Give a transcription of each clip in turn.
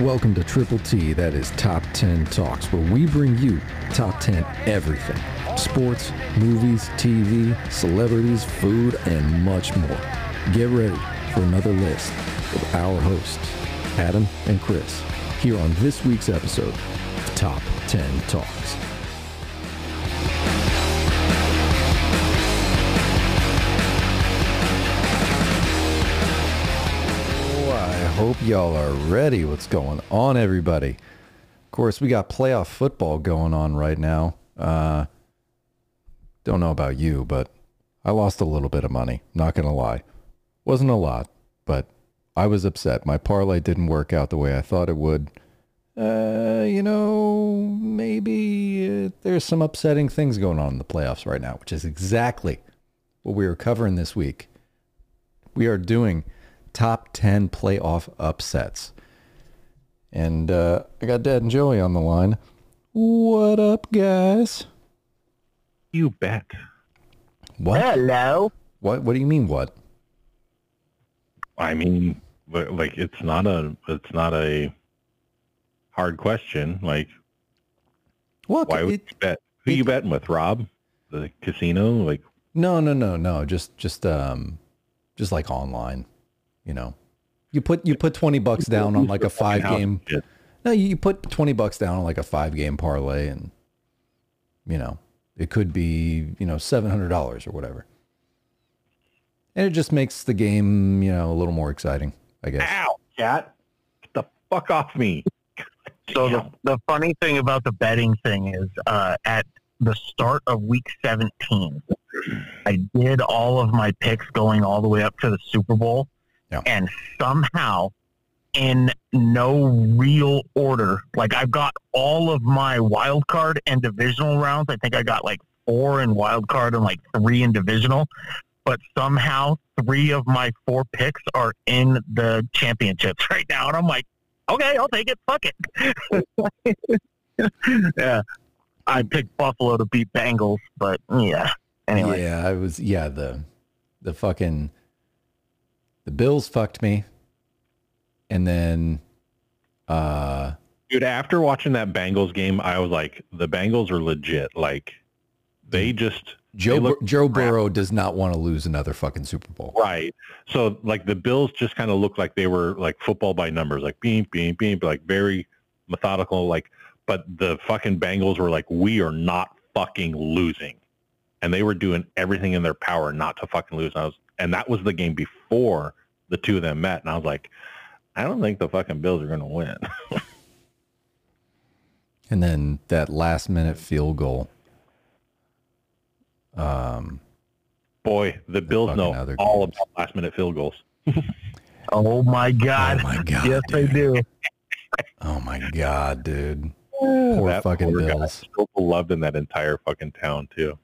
Welcome to Triple T, that is Top 10 Talks, where we bring you top 10 everything sports, movies, TV, celebrities, food, and much more. Get ready for another list with our hosts, Adam and Chris, here on this week's episode of Top 10 Talks. Hope y'all are ready. What's going on, everybody? Of course, we got playoff football going on right now. Uh, don't know about you, but I lost a little bit of money. Not going to lie. Wasn't a lot, but I was upset. My parlay didn't work out the way I thought it would. Uh, you know, maybe uh, there's some upsetting things going on in the playoffs right now, which is exactly what we are covering this week. We are doing top 10 playoff upsets. And uh, I got Dad and Joey on the line. What up, guys? You bet. What? Hello. What? What do you mean? What? I mean, like it's not a it's not a hard question. Like, What? why would it- you bet? Who you betting with, Rob? The casino? Like, no, no, no, no. Just, just, um, just like online. You know, you put you put twenty bucks down on like a five game. No, you you put twenty bucks down on like a five game parlay, and you know it could be you know seven hundred dollars or whatever. And it just makes the game you know a little more exciting, I guess. Ow, cat! Get the fuck off me! So the, the funny thing about the betting thing is, uh, at the start of week 17, I did all of my picks going all the way up to the Super Bowl, Yeah. and somehow, in no real order, like I've got all of my wild card and divisional rounds. I think I got like four in wild card and like three in divisional. But somehow, three of my four picks are in the championships right now, and I'm like, okay, I'll take it. Fuck it. yeah, I picked Buffalo to beat Bengals, but yeah. Anyway, Yeah, I was. Yeah, the the fucking the Bills fucked me, and then uh Dude, after watching that Bengals game, I was like, the Bengals are legit. Like, they just Joe They Joe. Burrow does not want to lose another fucking Super Bowl. Right. So like the Bills just kind of looked like they were like football by numbers, like beep, beep, beep, like very methodical, like but the fucking Bengals were like, we are not fucking losing. And they were doing everything in their power not to fucking lose. And I was and that was the game before the two of them met. And I was like, I don't think the fucking Bills are gonna win. And then that last minute field goal. Um, Boy, the Bills know all games. about last minute field goals. oh my god, oh my god! yes, they do. Oh my god, dude! Poor That fucking poor guy Bills. so beloved in that entire fucking town too.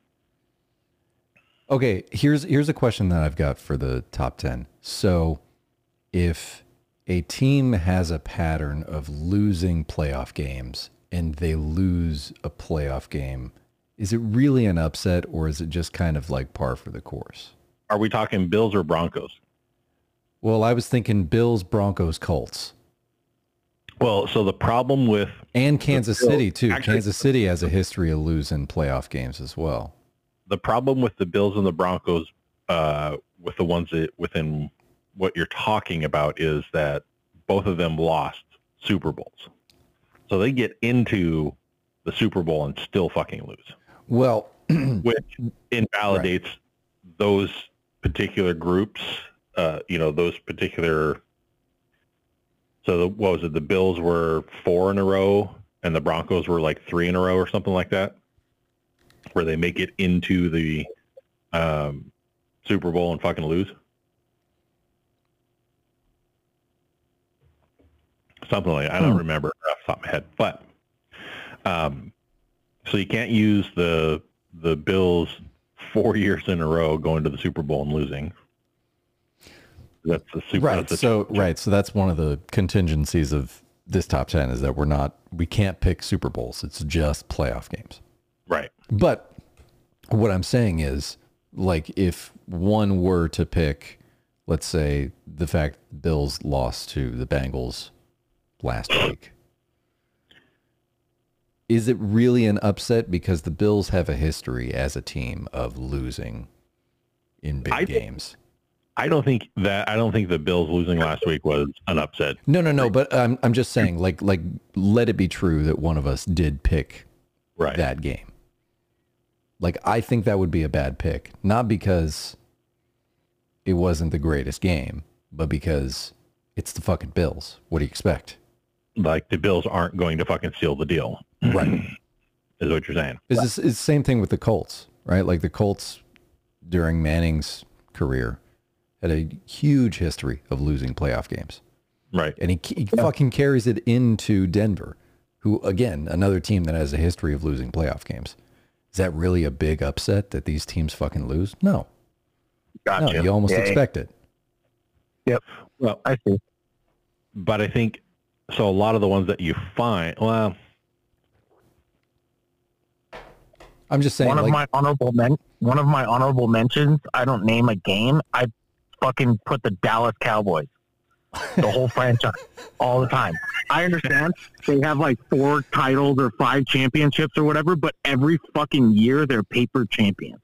Okay, here's here's a question that I've got for the top ten. So, if a team has a pattern of losing playoff games and they lose a playoff game, is it really an upset or is it just kind of like par for the course? Are we talking Bills or Broncos? Well, I was thinking Bills, Broncos, Colts, Well, so the problem with and Kansas City too. actually- Kansas City has a history of losing playoff games as well. The problem with the Bills and the Broncos, uh, with the ones that within what you're talking about, is that both of them lost Super Bowls, so they get into the Super Bowl and still fucking lose, Well, which invalidates those particular groups. Uh, you know, those particular. So the, what was it? The Bills were four in a row, and the Broncos were like three in a row, or something like that, where they make it into the um, Super Bowl and fucking lose. Something like I don't Hmm. remember off the top of my head, but um, so you can't use the the Bills four years in a row going to the Super Bowl and losing. That's the super. right. the- So right. So that's one of the contingencies of this top ten is that we're not we can't pick Super Bowls. It's just playoff games. Right. But what I'm saying is, like, if one were to pick, let's say, the fact Bills lost to the Bengals last week. Is it really an upset because the Bills have a history as a team of losing in big I- games? I don't think that I don't think the Bills losing last week was an upset. No, no, no. But I'm I'm just saying, like, like, let it be true that one of us did pick Right. that game. Like, I think that would be a bad pick, not because it wasn't the greatest game, but because it's the fucking Bills. What do you expect? Like the Bills aren't going to fucking seal the deal. Right. Is what you're saying. Is this is the same thing with the Colts, right? Like the Colts during Manning's career had a huge history of losing playoff games. Right. and he, he fucking carries it into Denver, who again another team that has a history of losing playoff games. Is that really a big upset that these teams fucking lose? No, Gotcha. no, you almost Yeah, expect it. Yep. Well, I see. but I think so. A lot of the ones that you find, well, I'm just saying, one of like, my honorable men one of my honorable mentions i don't name a game i fucking put the dallas cowboys the whole franchise all the time. I understand they have like four titles or five championships or whatever but every fucking year they're paper champions.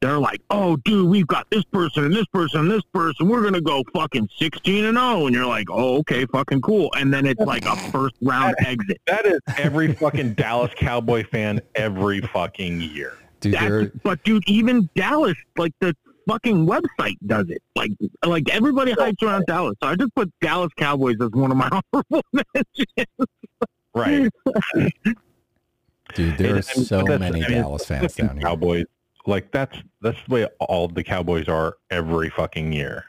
They're like oh dude we've got this person and this person and this person. We're gonna go fucking 16 and 0 and you're like oh okay fucking cool. And then it's like a first round exit. that is every fucking Dallas Cowboy fan every fucking year. dude, but dude, even Dallas, like the fucking website does it. Like, like everybody hypes around Dallas. So I just put Dallas Cowboys as one of my honorable mentions. Right. dude, there are And- and- so many I mean, Dallas fans fucking down here. Cowboys. Like that's that's the way all the Cowboys are every fucking year.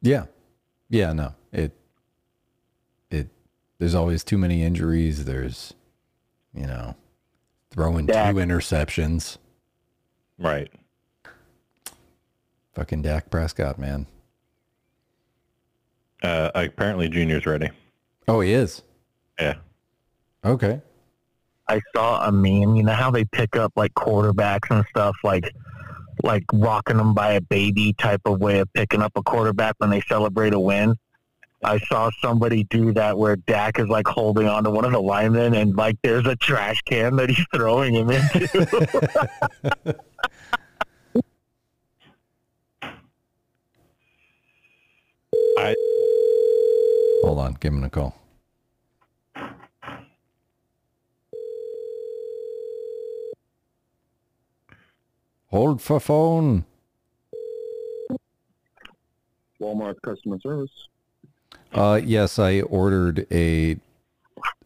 Yeah, yeah, no, it, it. There's always too many injuries. There's, you know, throwing Dak. two interceptions. Right. Fucking Dak Prescott, man. Uh, apparently, Junior's ready. Oh, he is. Yeah. Okay. I saw a meme. You know how they pick up like quarterbacks and stuff, like like rocking them by a baby type of way of picking up a quarterback when they celebrate a win. I saw somebody do that where Dak is like holding on to one of the linemen and like there's a trash can that he's throwing him into. I Hold on, give him a call. Hold for phone. Walmart customer service. Uh, yes, I ordered a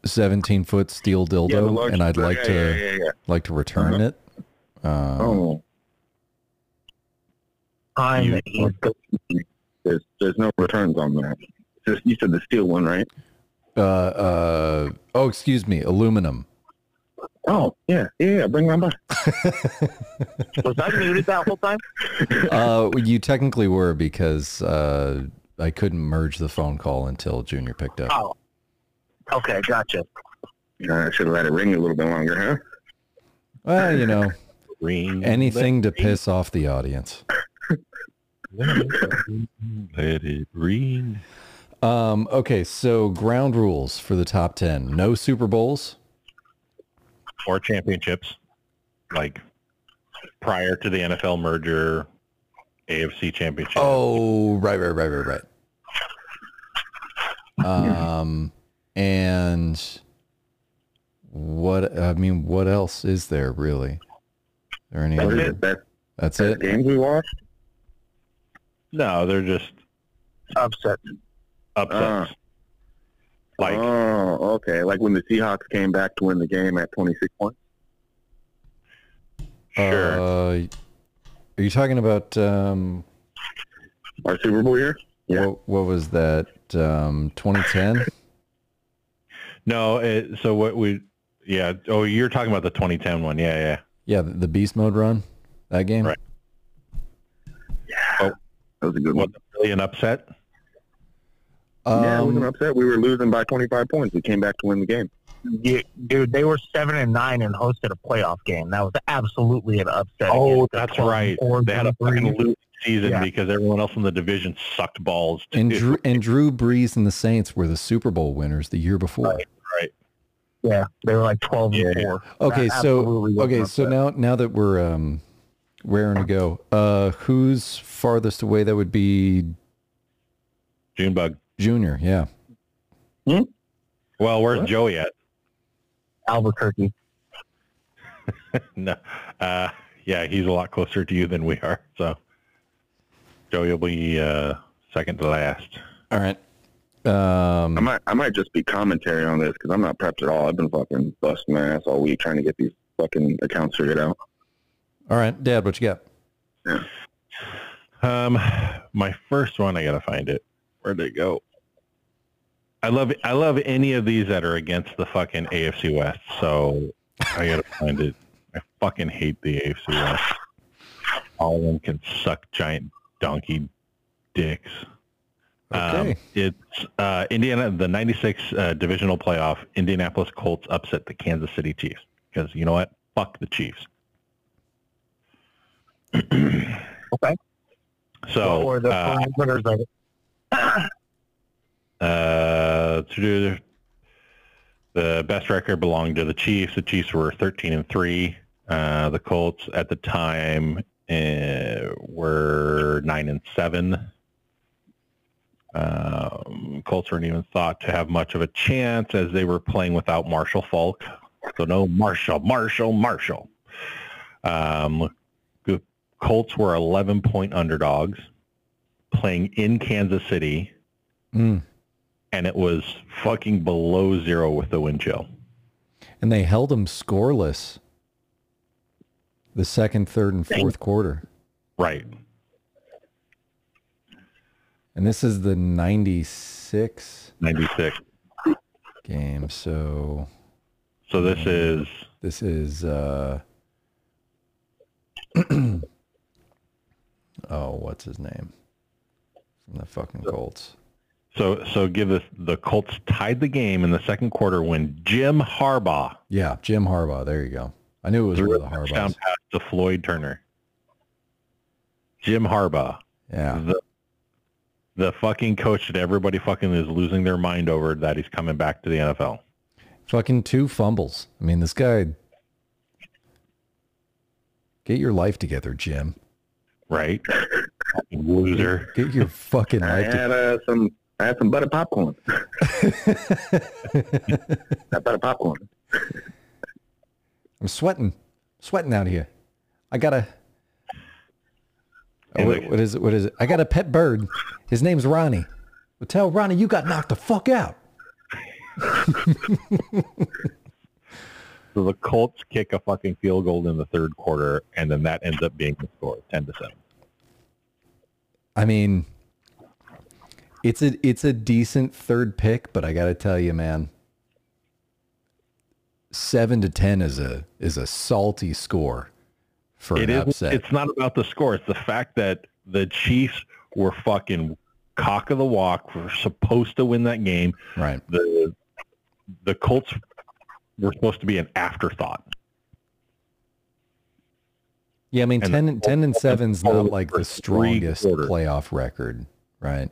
17 foot steel dildo, Yeah, large- and I'd like yeah, to Yeah, yeah, yeah. like to return Uh-huh. it. Uh, Oh, Time You- there's there's no returns on that. Just, you said the steel one, right? uh, uh, oh, excuse me, aluminum. Oh, yeah, yeah, yeah. Bring that by. was I muted that whole time? Uh, you technically were because uh, I couldn't merge the phone call until Junior picked up. Oh, okay, gotcha. Uh, I should have let it ring a little bit longer, huh? Well, you know, ring anything to let it piss off the audience. ring, Let it ring. Um, okay, so ground rules for the top 10. No Super Bowls. Or championships, like prior to the NFL merger, AFC championship. Oh, right, right, right, right, right. Um, and what, I mean, what else is there really? Are there any That's other? it. That's, That's that's it? games we watched. No, they're just Upset. upsets. like oh, okay. Like when the Seahawks came back to win the game at 26 points. sure. Uh, are you talking about, um, Our Super Bowl year. Yeah. what, what was that, um, 2010? no, it, so what we yeah, oh you're talking about the 2010 one. Yeah, yeah. Yeah, the, the beast mode run, that game? Right. Oh, that was a good Was one. really an upset? yeah, it Um, wasn't upset. We were losing by 25 points. We came back to win the game. Yeah, dude, they were seven and nine and hosted a playoff game. That was absolutely an upset. Oh, against the that's right. Oregon They had a fucking Ducks. losing season Yeah. because everyone else in the division sucked balls. And too. Drew, and Drew Brees and the Saints were the Super Bowl winners the year before. Right. Yeah, they were like twelve Yeah. and four. Okay, That so okay, so bad. now now that we're um raring to go, uh who's farthest away? That would be Junebug. Junior, yeah. Hmm? Well, where's What? Joey at? Albuquerque. no. Uh, yeah, he's a lot closer to you than we are. So Joey will be uh, second to last. All right. I Um might I might just be commentary on this because I'm not prepped at all. I've been fucking busting my ass all week trying to get these fucking accounts figured out. all right, Dad, what you got? Yeah. Um, my first one, I gotta find it. Where'd it go? I love I love any of these that are against the fucking AFC West. So I gotta find it. I fucking hate the AFC West. All of them can suck giant donkey dicks. Okay. Um, it's uh, Indiana, the 96 uh, divisional playoff. Indianapolis Colts upset the Kansas City Chiefs because you know what? Fuck the Chiefs. Okay. So or the uh, of it. uh, the best record belonged to the Chiefs. The Chiefs were 13 and three. Uh, the Colts at the time uh, were nine and seven. Um, Colts weren't even thought to have much of a chance as they were playing without Marshall Faulk. So no Marshall, Marshall, Marshall. Um, the Colts were 11 point underdogs playing in Kansas City Mm. And it was fucking below zero with the wind chill. And they held them scoreless the second, third, and fourth quarter. Right. And this is the 96 96. game. So So this is this is uh Oh, what's his name? From the fucking Colts. So so give us the Colts tied the game in the second quarter when Jim Harbaugh Yeah, Jim Harbaugh. There you go. I knew it was threw one of the touchdown Harbaughs. pass to Floyd Turner. Jim Harbaugh, Yeah. the the fucking coach that everybody fucking is losing their mind over that he's coming back to the NFL. Fucking two fumbles. I mean, this guy Get your life together, Jim. Right? Loser. Get your fucking life together. had uh, some I had some butter popcorn. that butter popcorn. I'm sweating. Sweating out here. I got a Oh, what, what is it? What is it? I got a pet bird. His name's Ronnie. Well, tell Ronnie you got knocked the fuck out. So the Colts kick a fucking field goal in the third quarter, and then that ends up being the score, ten to seven. I mean, it's a it's a decent third pick, but I got to tell you, man, seven to ten is a is a salty score for It an is. upset. It's not about the score. It's the fact that the Chiefs were fucking cock of the walk. Were supposed to win that game. right. The the Colts were supposed to be an afterthought. Yeah, I mean, And 10, the and 10 and 7's total not like the strongest playoff record, right?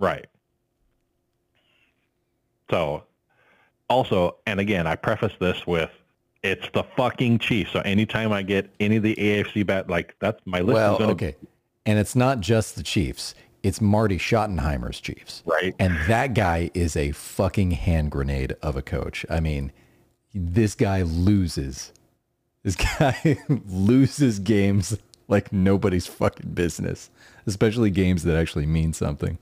Right. So, also, and again, I preface this with, it's the fucking Chiefs. So anytime I get any of the AFC bet, like that's my list Well, to okay. And it's not just the Chiefs. It's Marty Schottenheimer's Chiefs. right. And that guy is a fucking hand grenade of a coach. I mean, this guy loses. This guy loses games like nobody's fucking business, especially games that actually mean something.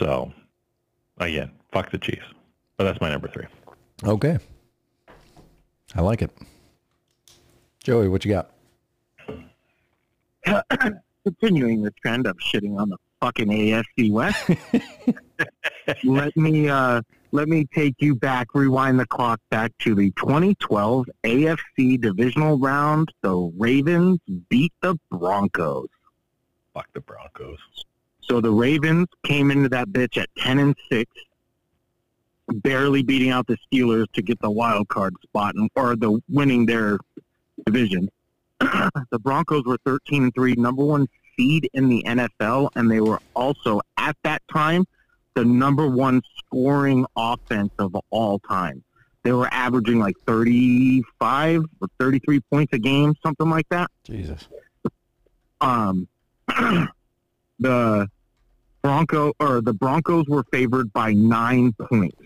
So, again, fuck the Chiefs. But that's my number three. Okay. I like it. Joey, what you got? continuing the trend of shitting on the fucking AFC West. let me uh, let me take you back, rewind the clock back to the 2012 AFC divisional round. The Ravens beat the Broncos. Fuck the Broncos. So the Ravens came into that bitch at 10 and 6, barely beating out the Steelers to get the wild card spot and, or the winning their division. the Broncos were 13 and 3, number one seed in the NFL, and they were also, at that time, the number one scoring offense of all time. They were averaging like 35 or 33 points a game, something like that. Jesus. Um, the Bronco or the Broncos were favored by nine points.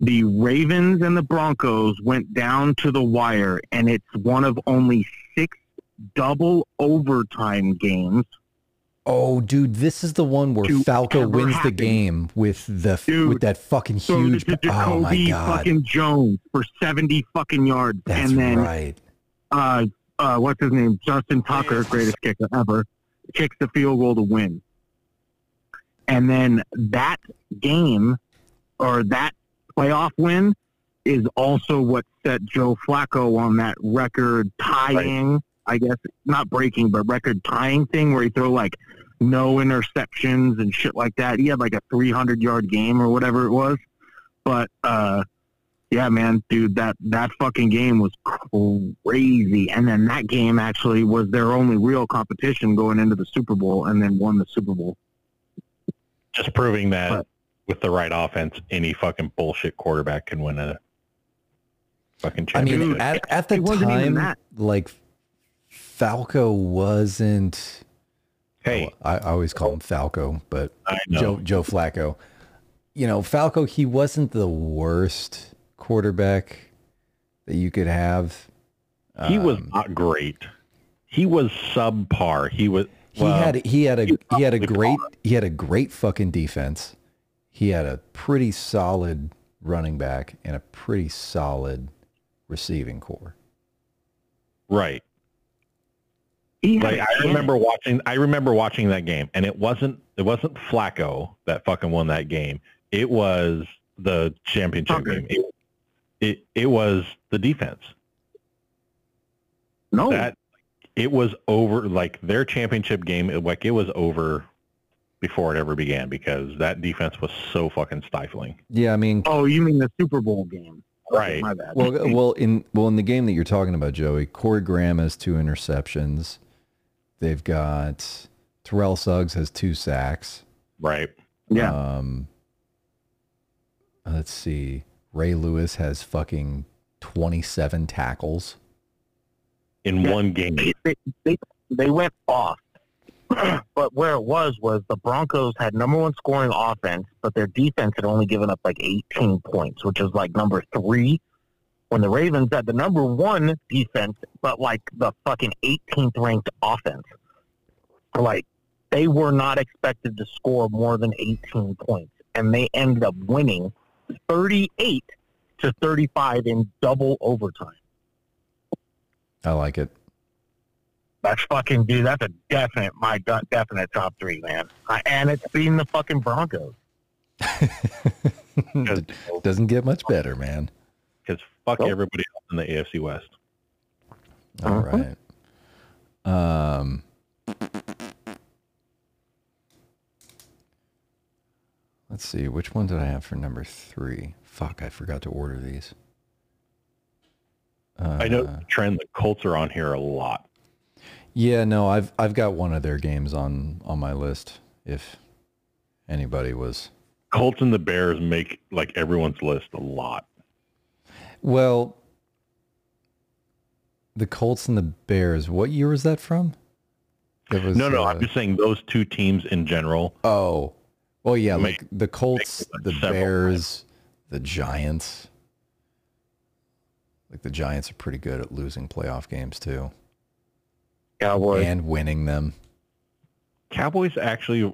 The Ravens and the Broncos went down to the wire, and it's one of only six double overtime games. Oh, dude, this is the one where Falco wins the game with the Dude, with that fucking So huge. to oh my god, fucking Jones for seventy fucking yards, that's and then right. uh, uh, what's his name? Justin Tucker, greatest kicker ever, kicks the field goal to win. And then that game or that playoff win is also what set Joe Flacco on that record tying, I guess, not breaking, but record tying thing where he threw like no interceptions and shit like that. He had like a 300 yard game or whatever it was. But, uh, yeah, man, dude, that that fucking game was crazy. And then that game actually was their only real competition going into the Super Bowl, and then won the Super Bowl. Just proving that But- with the right offense, any fucking bullshit quarterback can win a fucking I mean, at, at the It time, that. like Falco wasn't. hey, oh, I, I always call him Falco, but Joe Joe Flacco. You know, Falco, he wasn't the worst quarterback that you could have. he was Um, not great. He was subpar. He was. He well, had he had a you he had a great call he had a great fucking defense. He had a pretty solid running back and a pretty solid receiving core. right. He Like a I cannon. remember watching. I remember watching that game, and it wasn't. It wasn't Flacco that fucking won that game. It was the championship Tucker. game. It, it it was the defense. no. That it was over. Like their championship game. it- Like it was over before it ever began because that defense was so fucking stifling. Yeah, I mean, oh, you mean the Super Bowl game? Right. My bad. well, well, in well in the game that you're talking about, Joey, Corey Graham has two interceptions. They've got Terrell Suggs has two sacks. Right. yeah. Um, let's see. Ray Lewis has fucking 27 tackles. In Yeah. one game. they, they, they, they went off. but where it was was the Broncos had number one scoring offense, but their defense had only given up like 18 points, which is like number three. When the Ravens had the number one defense, but like the fucking 18th ranked offense. Like they were not expected to score more than 18 points, and they ended up winning 38 to 35 in double overtime. I like it. That's fucking dude. That's a definite, my definite top three, man. I, and it's being the fucking Broncos. Doesn't get much better, man. Because fuck Nope. everybody else in the AFC West. All Uh-huh. right. Um, let's see. Which one did I have for number three? Fuck, I forgot to order these. Uh, I know the trend. The Colts are on here a lot. Yeah, no, I've I've got one of their games on on my list. If anybody was Colts and the Bears make like everyone's list a lot. well, the Colts and the Bears. What year was that from? It was No, no, uh, I'm just saying those two teams in general. Oh, well, yeah, Make- like the Colts, the Bears, the Giants. Like the Giants are pretty good at losing playoff games too, Cowboys. and winning them. Cowboys actually,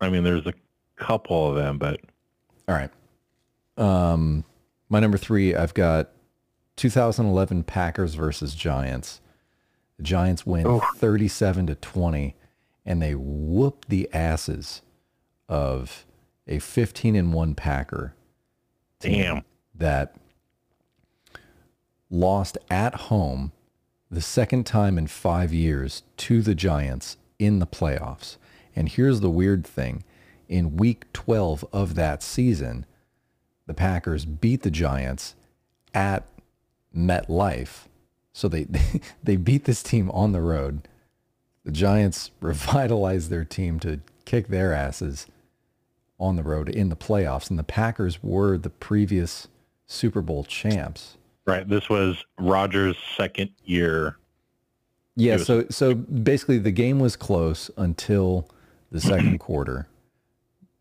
I mean, there's a couple of them, but All right. Um, my number three, I've got 2011 Packers versus Giants. The Giants win Oof. 37 to 20, and they whoop the asses of a 15 and one Packer. team damn. that lost at home the second time in five years to the Giants in the playoffs. And here's the weird thing. In week 12 of that season, the Packers beat the Giants at MetLife So they they beat this team on the road. The Giants revitalized their team to kick their asses on the road in the playoffs, and the Packers were the previous Super Bowl champs. Right. This was Rodgers' second year. Yeah, was- so so basically the game was close until the second quarter.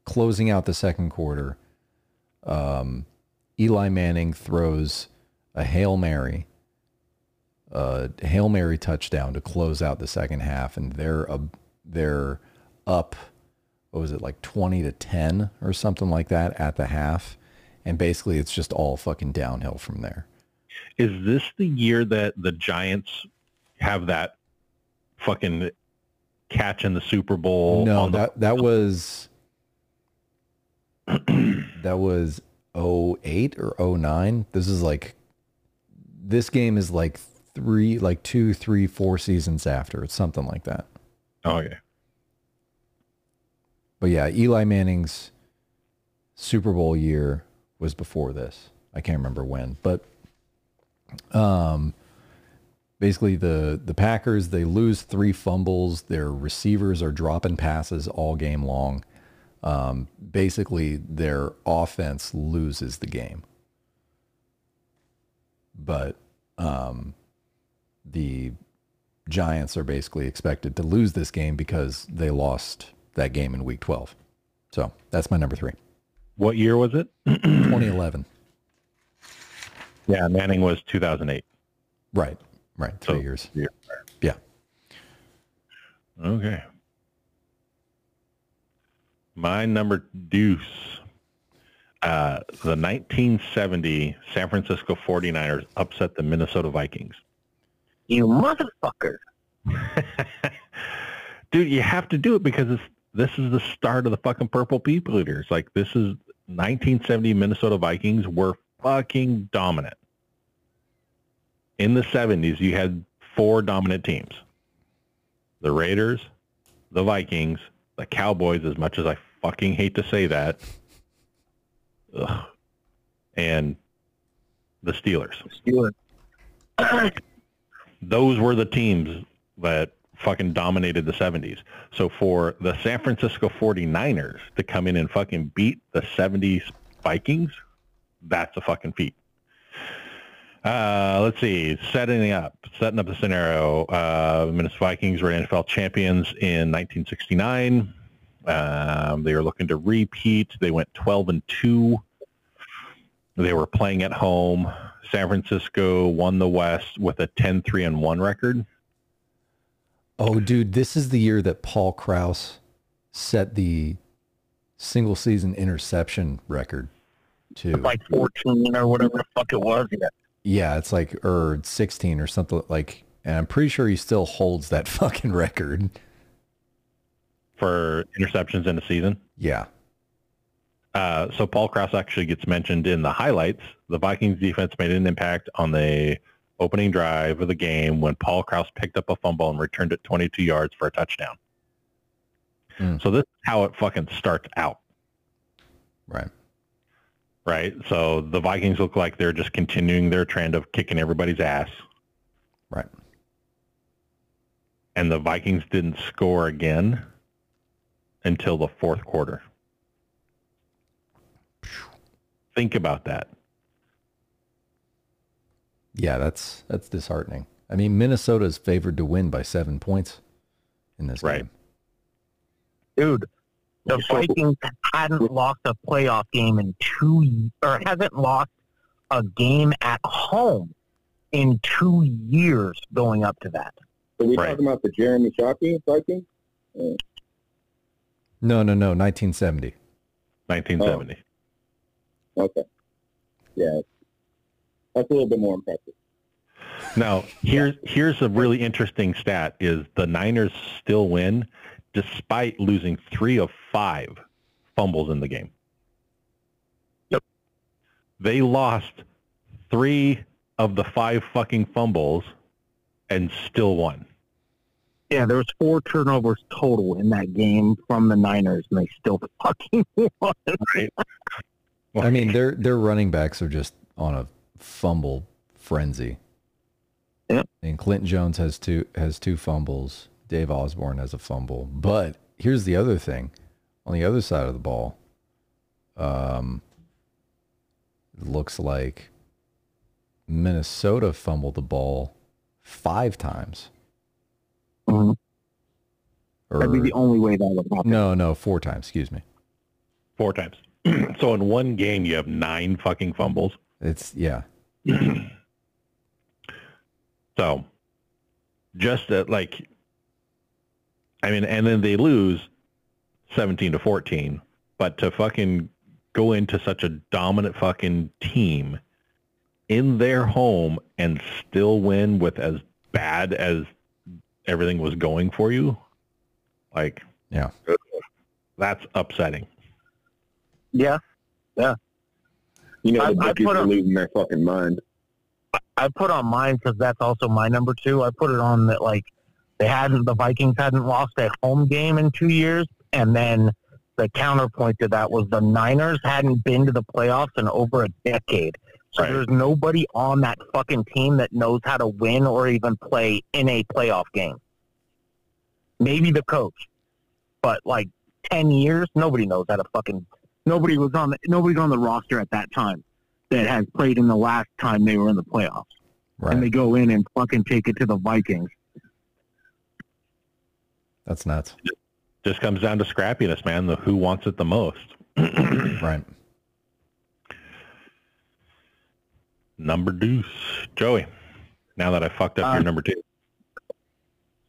Closing out the second quarter, um, Eli Manning throws a Hail Mary, a Hail Mary touchdown to close out the second half, and they're they're up, what was it, like 20 to 10 or something like that at the half. And basically it's just all fucking downhill from there. Is this the year that the Giants have that fucking catch in the Super Bowl? No, on the- that that was that was 08 or 09. This is like this game is like three, like two, three, four seasons after. It's something like that. oh, okay. But yeah, Eli Manning's Super Bowl year was before this. I can't remember when, but um, basically the the Packers they lose three fumbles. Their receivers are dropping passes all game long. Um, basically, their offense loses the game, but um, the Giants are basically expected to lose this game because they lost that game in Week 12. So that's my number three. What year was it? 2011. Yeah, Manning was 2008. Right. Right. Three So, years. yeah. Yeah. Okay. My number deuce. Uh, the 1970 San Francisco 49ers upset the Minnesota Vikings. You motherfucker. Dude, you have to do it because it's, this is the start of the fucking Purple People Eaters. Like, this is 1970 Minnesota Vikings were fucking dominant. In the 70s, you had four dominant teams. The Raiders, the Vikings, the Cowboys, as much as I fucking hate to say that, ugh, and the Steelers. Steelers. those were the teams that fucking dominated the 70s. So for the San Francisco 49ers to come in and fucking beat the 70s Vikings, that's a fucking feat. Uh, let's see, setting up, setting up the scenario. Uh, Minnesota Vikings were NFL champions in 1969. Um, they were looking to repeat. They went 12 and 2. They were playing at home. San Francisco won the West with a 10-3 and 1 record. Oh, dude, this is the year that Paul Krause set the single season interception record too. Like 14 or whatever the fuck it was. Yeah. Yeah, it's like or 16 or something like and I'm pretty sure he still holds that fucking record. for interceptions in a season. Yeah. Uh, so Paul Krause actually gets mentioned in the highlights. The Vikings defense made an impact on the opening drive of the game when Paul Krause picked up a fumble and returned it 22 yards for a touchdown. Mm. So this is how it fucking starts out, Right. right? So the Vikings look like they're just continuing their trend of kicking everybody's ass. Right. And the Vikings didn't score again until the fourth quarter. Think about that. Yeah, that's that's disheartening. I mean, Minnesota is favored to win by 7 points in this Right. game. Dude, the Vikings hadn't lost a playoff game in two, y- or hasn't lost a game at home in two years going up to that. Are we Right. talking about the Jeremy Shockey Vikings? No, no, no, 1970. 1970. Okay. Yeah. That's a little bit more impressive. Now, here's here's a really interesting stat: is the Niners still win despite losing three of five fumbles in the game. Yep. They lost three of the five fucking fumbles and still won. Yeah, there was four turnovers total in that game from the Niners, and they still fucking won. Right. I mean, their their running backs are just on a fumble frenzy. Yep. And Clinton Jones has two has two fumbles. Dave Osborne has a fumble. But here's the other thing. On the other side of the ball, um, looks like Minnesota fumbled the ball five times. Mhm. Or, That'd be the only way that would happen. no, no, four times. Excuse me. Four times. so in one game, you have nine fucking fumbles. It's yeah, So just that like, I mean, and then they lose 17 to 14, but to fucking go into such a dominant fucking team in their home and still win with as bad as everything was going for you, like yeah. that's upsetting. Yeah. Yeah. You know I- the bookies put are a- losing their fucking mind. I put on mine because that's also my number two. I put it on that like they hadn't the Vikings hadn't lost a home game in two years, and then the counterpoint to that was the Niners hadn't been to the playoffs in over a decade. So Right. there's nobody on that fucking team that knows how to win or even play in a playoff game. Maybe the coach, but like ten years, nobody knows how to fucking. Nobody was on the nobody's on the roster at that time that has played in the last time they were in the playoffs Right. and they go in and fucking take it to the Vikings. That's nuts. Just comes down to scrappiness, man. The who wants it the most. Right. Number deuce. Joey, now that I fucked up your Um, number two.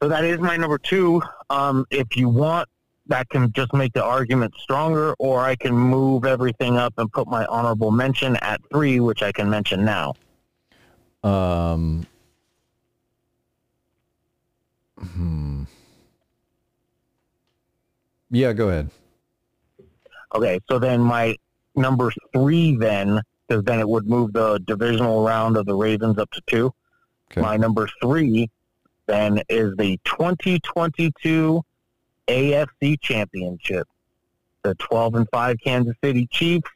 So that is my number two. Um, if you want, that can just make the argument stronger, or I can move everything up and put my honorable mention at three, which I can mention now. Um. Hmm. Yeah, go ahead. Okay, so then my number three, then, because then it would move the divisional round of the Ravens up to two. Okay. My number three, then, is the 2022 AFC Championship. The 12 and 5 Kansas City Chiefs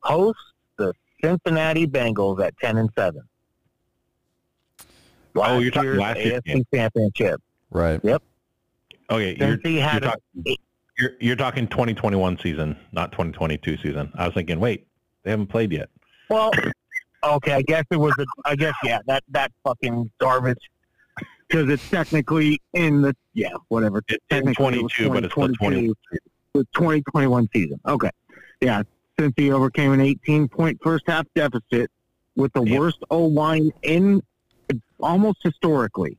host the Cincinnati Bengals at 10 and 7. Oh, you're talking last year's AFC game. Championship. Right. Yep. Okay, you're, Cincy you're, had a- talking, you're, you're talking 2021 season, not 2022 season. I was thinking, wait, they haven't played yet. Well, okay, I guess it was. A, I guess yeah, that that fucking garbage. Because it's technically in the yeah whatever. It's in Technically, it was 22, but it's the 2022. 20. The 2021 season. Okay, yeah. Cincy overcame an 18 point first half deficit with the Yep. worst O line in almost historically.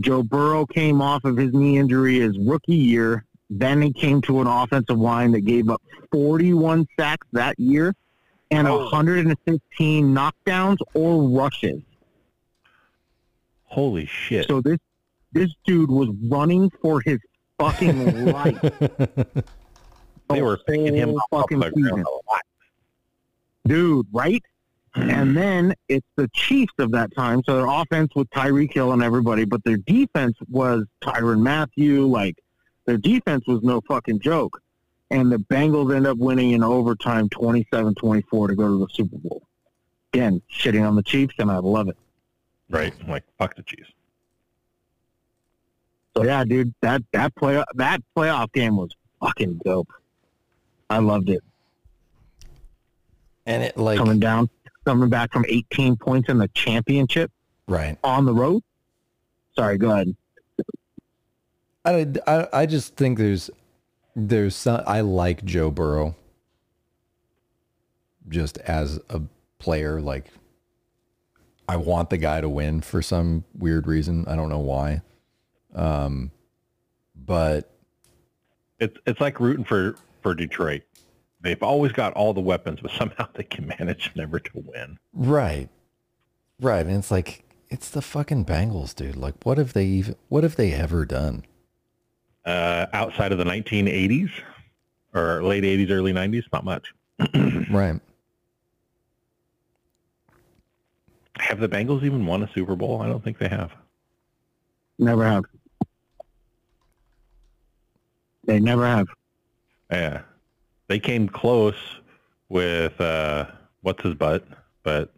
Joe Burrow came off of his knee injury his rookie year. Then he came to an offensive line that gave up 41 sacks that year and Oh. 115 knockdowns or rushes. Holy shit. So this this dude was running for his fucking life. they were picking him up fucking the season. dude, right? And then it's the Chiefs of that time. So their offense with Tyreek Hill and everybody, but their defense was Tyrann Mathieu. Like their defense was no fucking joke. And the Bengals end up winning in overtime 27-24 to go to the Super Bowl. Again, shitting on the Chiefs, and I love it. Right. I'm like, fuck the Chiefs. So yeah, dude, that that play that playoff game was fucking dope. I loved it. and it like Coming down, coming back from 18 points in the championship right. on the road. Sorry, go ahead. I, I I just think there's there's some I like Joe Burrow just as a player like I want the guy to win for some weird reason. I don't know why. Um but It's it's like rooting for for Detroit. They've always got all the weapons, but somehow they can manage never to win. right. Right. And it's like it's the fucking Bengals, dude. Like what have they even what have they ever done? Uh, outside of the 1980s or late 80s, early 90s, not much. Right. Have the Bengals even won a Super Bowl? I don't think they have. Never have. They never have. Yeah, they came close with uh, what's his butt, but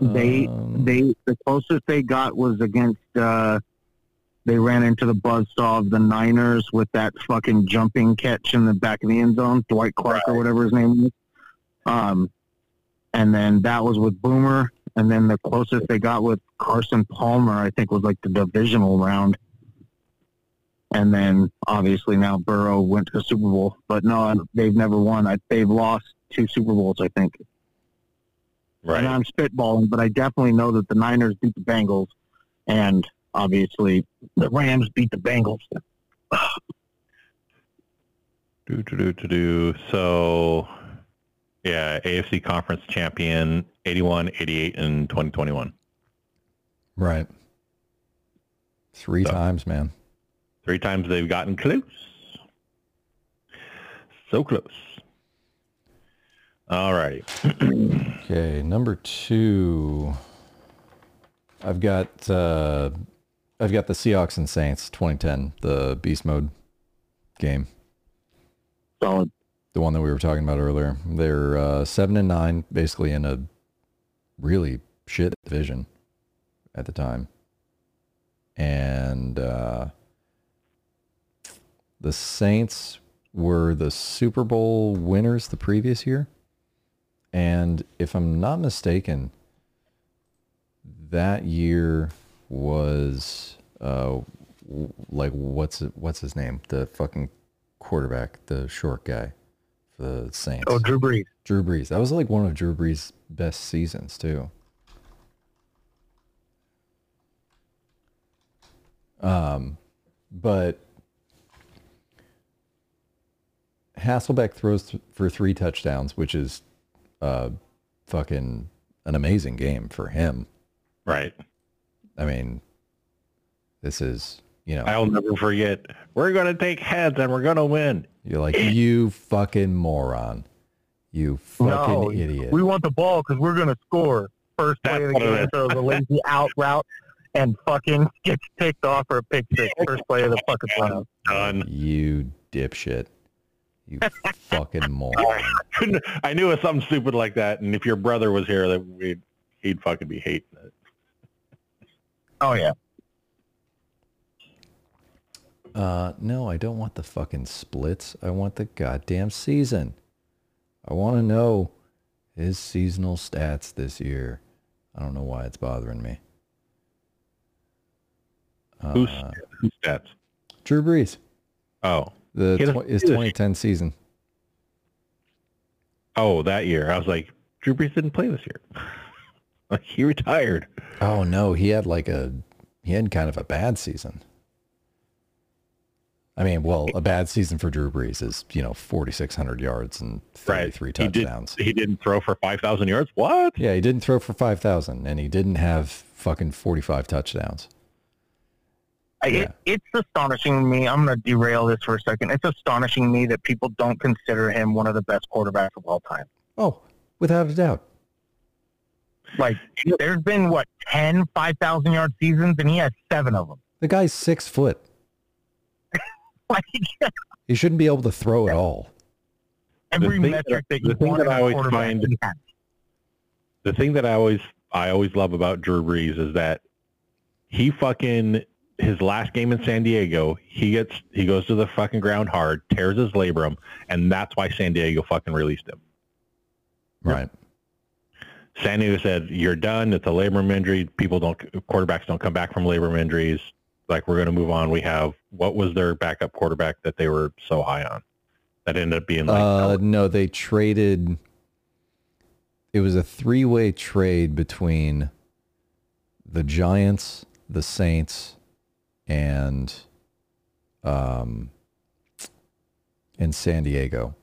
they um, they the closest they got was against uh, they ran into the buzzsaw of the Niners with that fucking jumping catch in the back of the end zone, Dwight Clark or whatever his name was. Um and then that was with Boomer and then the closest they got with Carson Palmer I think was like the divisional round. And then obviously now Burrow went to the Super Bowl, but no, they've never won. I, they've lost two Super Bowls, I think. Right. And I'm spitballing, but I definitely know that the Niners beat the Bengals, and obviously the Rams beat the Bengals. Do do do do do. So, yeah, AFC Conference champion, 81, 88, and 2021. right. Three So- times, man. Three times they've gotten close. So close. All right. Okay, number two. I've got uh, I've got the Seahawks and Saints 2010, the beast mode game, Solid. the one that we were talking about earlier. They're uh, seven and nine, basically in a really shit division at the time, and uh, the Saints were the Super Bowl winners the previous year. And if I'm not mistaken, that year was uh like what's what's his name? The fucking quarterback, the short guy for the Saints. Oh, Drew Brees. Drew Brees. That was like one of Drew Brees' best seasons too. Um, but Hasselbeck throws th- for three touchdowns, which is uh, fucking an amazing game for him. Right. I mean, this is you know I'll never forget. We're going to take heads and we're going to win. you're like you fucking moron, you fucking No, idiot. We want the ball because we're going to score. First play of the game, throws a lazy out route, and fucking gets picked off for a pick six. First play of the fucking round. Done. You dipshit. You fucking moron. I knew it was something stupid like that. And if your brother was here, that we'd, he'd fucking be it. Oh yeah. Uh, no, I don't want the fucking splits. I want the goddamn season. I want to know his seasonal stats this year. I don't know why it's bothering me. Uh, Who's, who's stats? Drew Brees? Oh. The He tw- his do this 2010 season. Oh, that year. I was like, Drew Brees didn't play this year. Like, he retired. Oh no, he had like a he had kind of a bad season. I mean, well, a bad season for Drew Brees is you know 4,600 yards and 33 He, did, touchdowns. he didn't throw for 5,000 yards? What? Yeah, he didn't throw for 5,000 and he didn't have fucking 45 touchdowns. I- Yeah. It, it's astonishing to me. I'm going to derail this for a second. It's astonishing to me that people don't consider him one of the best quarterbacks of all time. Oh, without a doubt. Like, there's been, what, 10 5,000 yard seasons, and he has seven of them. The guy's six foot. Like, He shouldn't be able to throw at all. every thing metric that- that the thing want that in I a always find- The thing that I always, I always love about Drew Brees is that he fucking, his last game in San Diego, he gets, he goes to the fucking ground hard, tears his labrum, and that's why San Diego fucking released him. Right. San Diego said, "You're done. It's a labrum injury. People don't, quarterbacks don't come back from labrum injuries. Like we're going to move on. We have what was their backup quarterback that they were so high on that ended up being like Uh, no, they traded. It was a three-way trade between the Giants, the Saints, and um, and San Diego.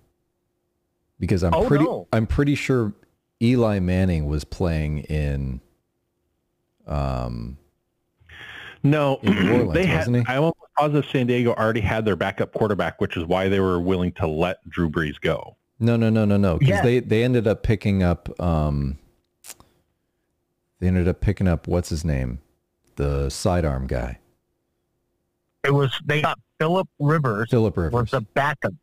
Because I'm Oh, pretty, no. I'm pretty sure Eli Manning was playing in. Um, no. in New Orleans, they had. wasn't he? I'm almost positive San Diego already had their backup quarterback, which is why they were willing to let Drew Brees go. No, no, no, no, no. Because Yeah. they they ended up picking up. Um, they ended up picking up what's his name, the sidearm guy, It was, they got Philip Rivers Philip Rivers was Rivers. the backup,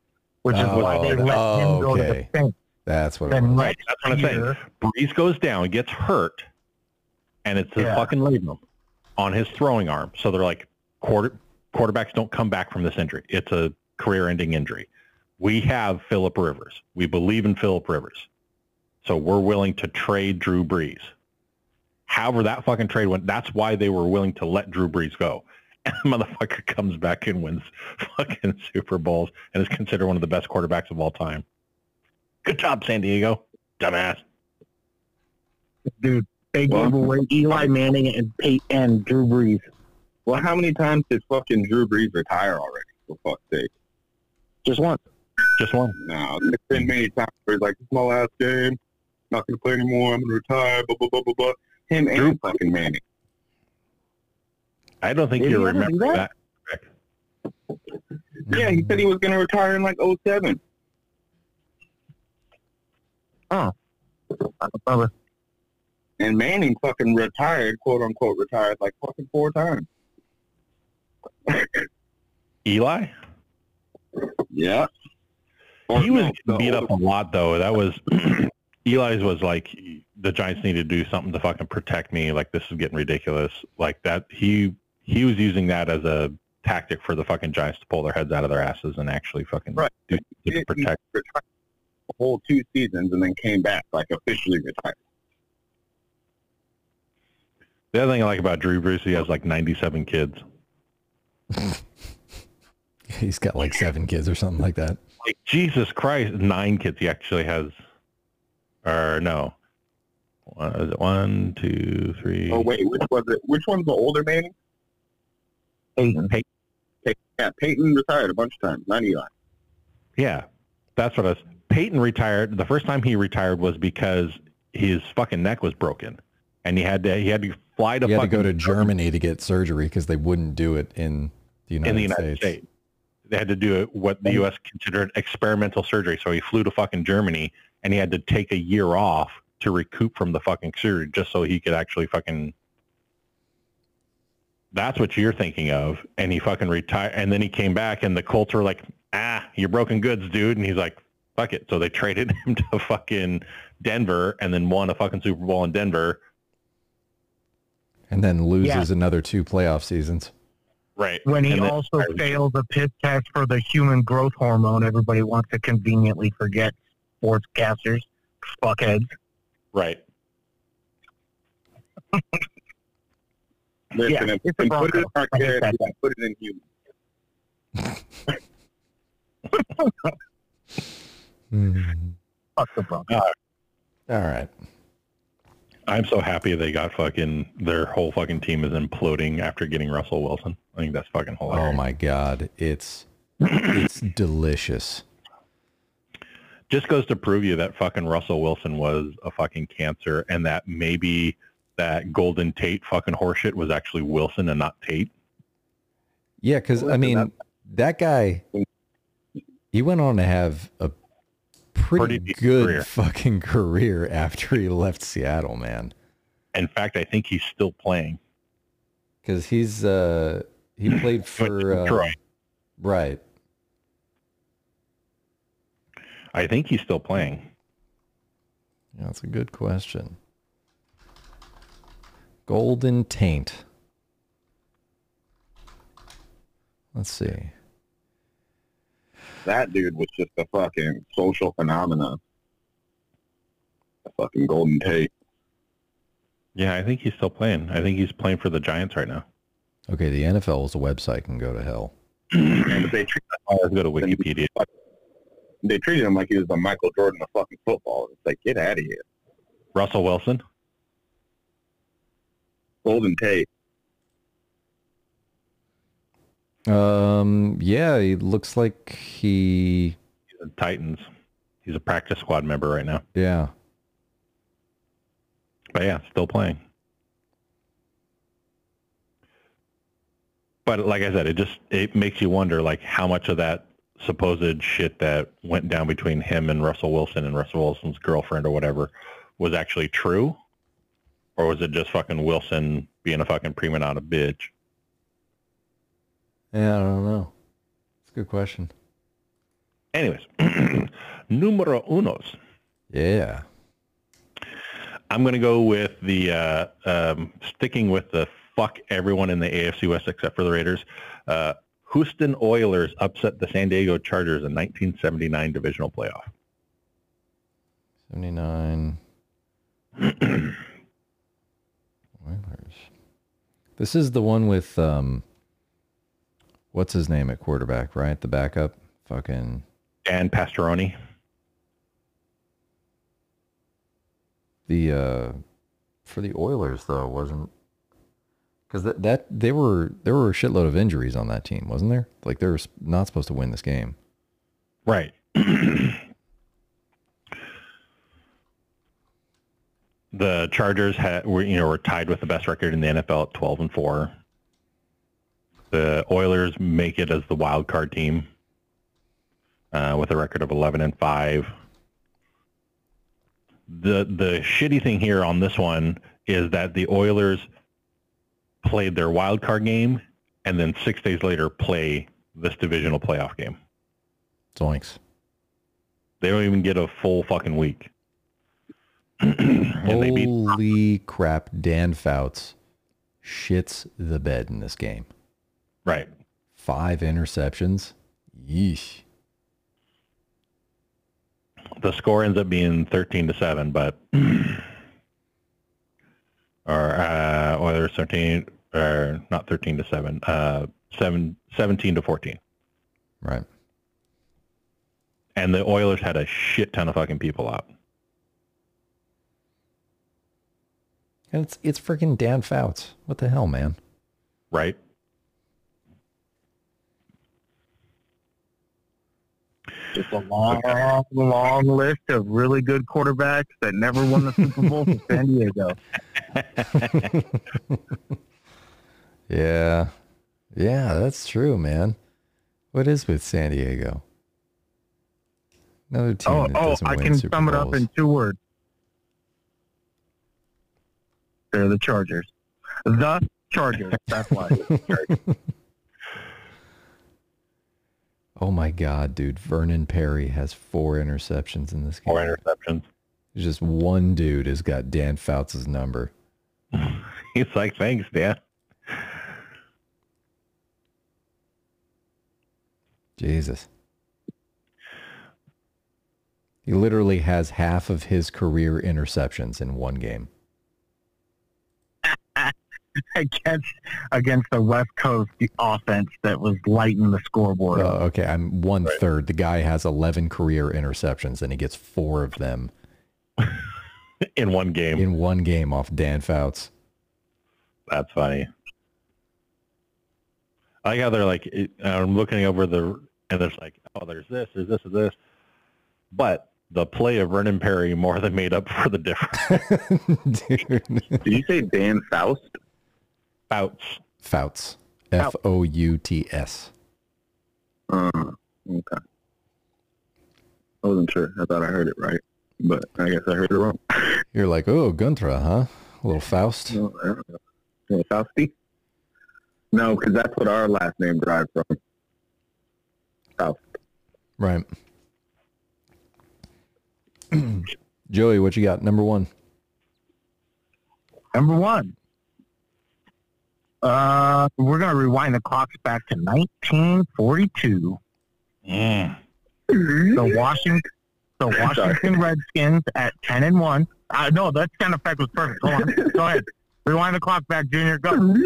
which is Oh, why they let oh, him go to the Saints. That's what it Then was. Right. That's what I'm saying. year, Brees goes down, gets hurt, and it's a Yeah. fucking labrum on his throwing arm. So they're like, quarter quarterbacks don't come back from this injury. It's a career-ending injury. We have Philip Rivers. We believe in Philip Rivers, so we're willing to trade Drew Brees. However, that fucking trade went. That's why they were willing to let Drew Brees go. And the motherfucker comes back and wins fucking Super Bowls and is considered one of the best quarterbacks of all time. Good job, San Diego. Dumbass. Dude, they Well, gave away Eli Manning and Peyton and Drew Brees. Well, how many times did fucking Drew Brees retire already? For fuck's sake. Just one. Just one. No, it's been many times where he's like, "This is my last game. Not gonna play anymore. I'm gonna retire." Blah blah blah blah blah. Him and Drew- fucking Manning. I don't think Did you he ever do remember that? that. Yeah, he said he was gonna retire in like 07. Uh, And Manning fucking retired, quote unquote, retired like fucking four times. Eli? Yeah. He was no, beat up a lot though. That was Eli's was like the Giants need to do something to fucking protect me. Like this is getting ridiculous. Like that he he was using that as a tactic for the fucking Giants to pull their heads out of their asses and actually fucking Right. do to protect. The whole two seasons and then came back like officially retired. The other thing I like about Drew Brees, he has like 97 kids. He's got like seven kids or something like that. Like Jesus Christ, nine kids. He actually has, or no, one, is it one, two, three. Oh wait, which was it? Which one's the older Manning? Peyton. Yeah, Peyton retired a bunch of times, not Eli. Yeah, that's what I was. Peyton retired. The first time he retired was because his fucking neck was broken, and he had to he had to fly to He had to go to Germany to get surgery because they wouldn't do it in the United, in the United States. They had to do what the U.S. considered experimental surgery. So he flew to fucking Germany, and he had to take a year off to recoup from the fucking surgery, just so he could actually fucking. That's what you're thinking of, and he fucking retired, and then he came back, and the Colts were like, "Ah, you're broken goods, dude," and he's like, "Fuck it." So they traded him to fucking Denver, and then won a fucking Super Bowl in Denver. And then loses Yeah. another two playoff seasons. Right. When he then- also failed the piss test for the human growth hormone, everybody wants to conveniently forget sportscasters, fuckheads. Right. Listen, Yeah, if it's a we put it in our I kids, that we can put it in humans. Fuck the Broncos. All right. I'm so happy they got fucking their whole fucking team is imploding after getting Russell Wilson. I think that's fucking oh hilarious. Oh my God. It's it's delicious. Just goes to prove you that fucking Russell Wilson was a fucking cancer and that maybe that Golden Tate fucking horseshit was actually Wilson and not Tate. Yeah, because I mean, that guy, he went on to have a pretty, Pretty good career. fucking career after he left Seattle, man. In fact, I think he's still playing. Because he's uh he played for uh, Detroit. right. I think he's still playing. Yeah, that's a good question. Golden Taint. Let's see. That dude was just a fucking social phenomenon. A fucking golden Tate. Yeah, I think he's still playing. I think he's playing for the Giants right now. Okay, the NFL is a website can go to hell. And they treat, Let's go to Wikipedia. they treated him like he was the Michael Jordan of fucking football. It's like, get out of here. Russell Wilson. Golden Tate. Um, yeah, he looks like he, Titans. He's a practice squad member right now. yeah. But yeah, still playing. But like I said, it just it makes you wonder like how much of that supposed shit that went down between him and Russell Wilson and Russell Wilson's girlfriend or whatever was actually true, or was it just fucking Wilson being a fucking prima donna bitch? Yeah, I don't know. It's a good question. Anyways, numero unos. Yeah. I'm going to go with the uh, um, sticking with the fuck everyone in the AFC West except for the Raiders. Uh, Houston Oilers upset the San Diego Chargers in 1979 divisional playoff. 79. Oilers. This is the one with um what's his name at quarterback, right? The backup. Fucking Dan Pastorini. the uh for the Oilers though wasn't because that, that they were there were a shitload of injuries on that team, wasn't there? Like they were not supposed to win this game. Right. the Chargers had were you know were tied with the best record in the NFL at 12 and 4. The Oilers make it as the wild card team uh, with a record of 11 and 5. The the shitty thing here on this one is that the Oilers played their wild card game and then 6 days later play this divisional playoff game. Zoinks. They don't even get a full fucking week. and they beat Holy crap, Dan Fouts shits the bed in this game. Right. Five interceptions. Yeesh. The score ends up being thirteen to seven, but or uh Oilers thirteen or not thirteen to seven, uh seven, 17 to fourteen. Right. And the Oilers had a shit ton of fucking people out. And it's it's freaking Dan Fouts. What the hell, man? Right? Just a long, long list of really good quarterbacks that never won the Super Bowl for San Diego. Yeah. Yeah, that's true, man. What is with San Diego? Another team Oh, oh, I can Super sum it up in two words. They're the Chargers. The Chargers. That's why. oh my god, dude. Vernon Perry has four interceptions in this game. Four interceptions. Just one dude has got Dan Fouts' number. He's like, thanks, Dan. Jesus. He literally has half of his career interceptions in one game. against against the West Coast offense that was lighting the scoreboard. Up. okay, I'm one third. The guy has 11 career interceptions and he gets four of them In one game. in one game off Dan Fouts. That's funny. I like how they're like, I'm looking over the, and there's like, oh, there's this, there's this, there's this. But the play of Vernon Perry more than made up for the difference. Did you say Dan Faust? Bouts. Fouts. F O U T S. Uh, okay. I wasn't sure. I thought I heard it right, but I guess I heard it wrong. You're like, oh, Guntra, huh? A little Faust. No, I don't know. Yeah, Fausty? No, because that's what our last name derived from. Faust. Right. Joey, what you got? Number one. Number one. Uh, we're gonna rewind the clocks back to 1942. Mm. The Washington, the Washington Redskins at 10 and one. Uh, no, that sound effect was perfect. Hold on. Go ahead. Rewind the clock back, Junior. Go.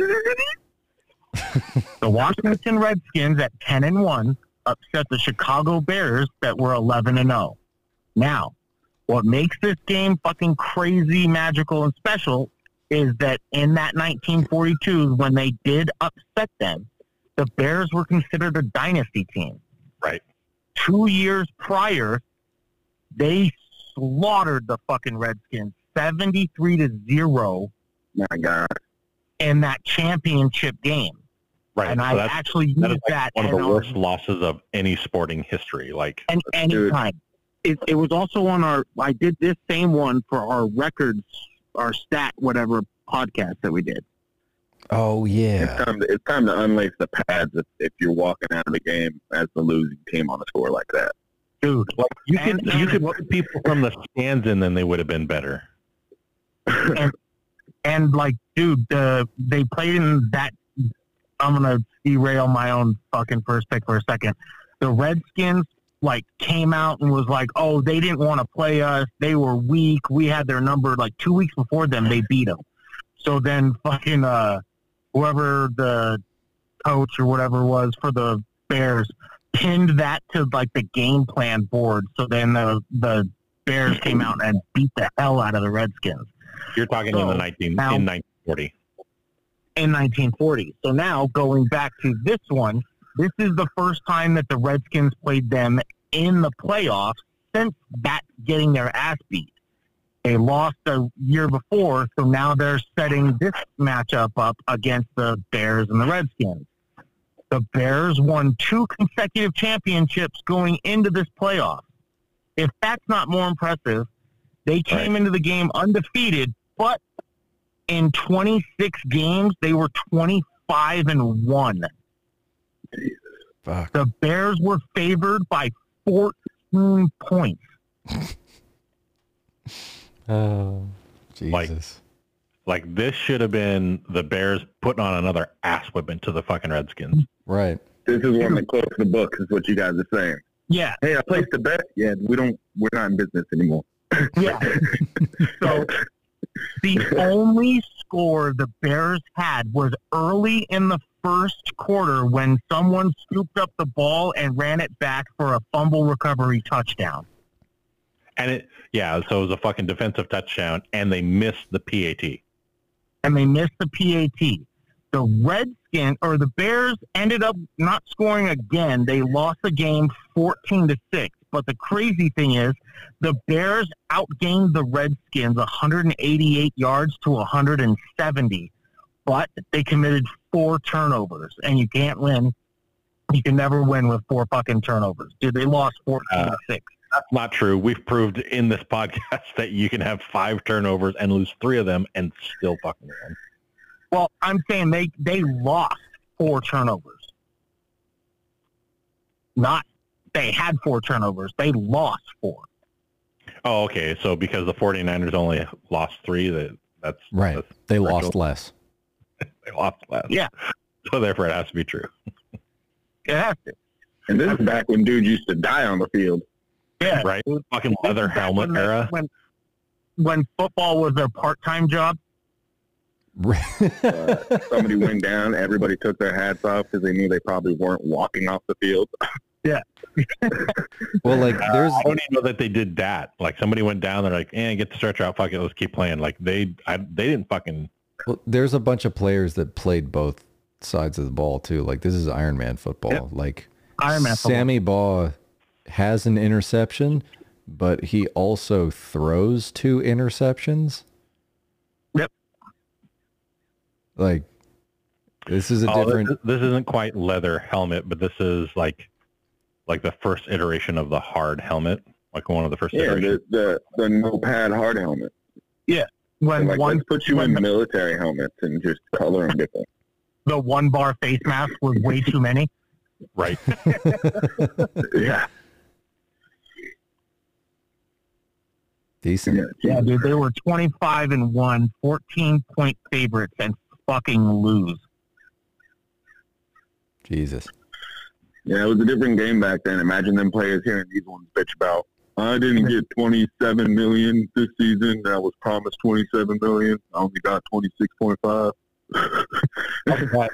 The Washington Redskins at 10 and 1 upset the Chicago Bears that were 11 and 0. Now, what makes this game fucking crazy, magical, and special is that in that 1942, when they did upset them, the Bears were considered a dynasty team. Right. Two years prior, they slaughtered the fucking Redskins 73 to 0 My God. in that championship game. Right. And so I actually that is used that one of the our- worst um, losses of any sporting history. Like, and Dude. anytime. It, it was also on our. I did this same one for our records, our stat whatever podcast that we did. Oh, It's yeah. time, to, it's time to unlace the pads if, if you're walking out of the game as the losing team on a score like that. Dude, like you And- could you and could what- put people from the stands in, then they would have been better. and like, dude, the they played in that. I'm gonna derail my own fucking first pick for a second. The Redskins like came out and was like, "Oh, they didn't want to play us. They were weak. We had their number." Like two weeks before them, they beat them. So then, fucking uh, whoever the coach or whatever was for the Bears pinned that to like the game plan board. So then the the Bears came out and beat the hell out of the Redskins You're talking in the 19 now- in 1940. in 1940. So now going back to this one, this is the first time that the Redskins played them in the playoffs since that getting their ass beat. They lost a year before, so now they're setting this matchup up against the Bears and the Redskins. The Bears won two consecutive championships going into this playoff. If that's not more impressive, they came into the game undefeated, but in 26 games, they were 25 and 1. Fuck. The Bears were favored by 14 points. Oh, Like- Jesus. Like this should have been the Bears putting on another ass whipping to the fucking Redskins. right. This is one that closed the book, is what you guys are saying. Yeah, Hey, I placed a bet. Yeah, we don't. We're not in business anymore. yeah. so the only score the Bears had was early in the first quarter when someone scooped up the ball and ran it back for a fumble recovery touchdown. And it yeah, so it was a fucking defensive touchdown and they missed the PAT. and they missed the PAT. The Redskins or the Bears ended up not scoring again. They lost the game 14 to 6. But the crazy thing is the Bears outgained the Redskins 188 yards to 170. But they committed four turnovers and you can't win. You can never win with four fucking turnovers. Dude, they lost 14 to uh, 6. That's not true. We've proved in this podcast that you can have five turnovers and lose three of them and still fucking win. Well, I'm saying they they lost four turnovers. Not they had four turnovers. They lost four. Oh, okay. So because the 49ers only lost three, that that's Right. that's- They Virgil. lost less. they lost less. Yeah. So therefore, it has to be true. It has to. And this is back when dudes used to die on the field. Yeah. Right? Fucking leather helmet when they- era. When when football was their part time job. Uh, somebody went down, everybody took their hats off because they knew they probably weren't walking off the field. Yeah. well, like there's I don't even know that they did that. Like somebody went down, they're like, "Eh, get the stretcher out, fuck it, let's keep playing." Like they, I, they didn't fucking. Well, there's a bunch of players that played both sides of the ball too. Like this is Iron Man football. Yep. Like Iron Man football. Sammy Baugh has an interception, but he also throws two interceptions. Yep. Like this is a Oh, different. this, this isn't quite leather helmet, but this is like, like the first iteration of the hard helmet, like one of the first Yeah, iterations. the, the, the no pad hard helmet. When like, one let's put you when in the- military helmets and just color them different. the one bar face mask was way too many. Right. yeah. Decent. yeah. Yeah, dude, they were 25 and 1, 14 point favorites and fucking lose. Jesus. Yeah, it was a different game back then. Imagine them players hearing these ones bitch about. I didn't get 27 million this season. I was promised 27 million. I only got 26.5.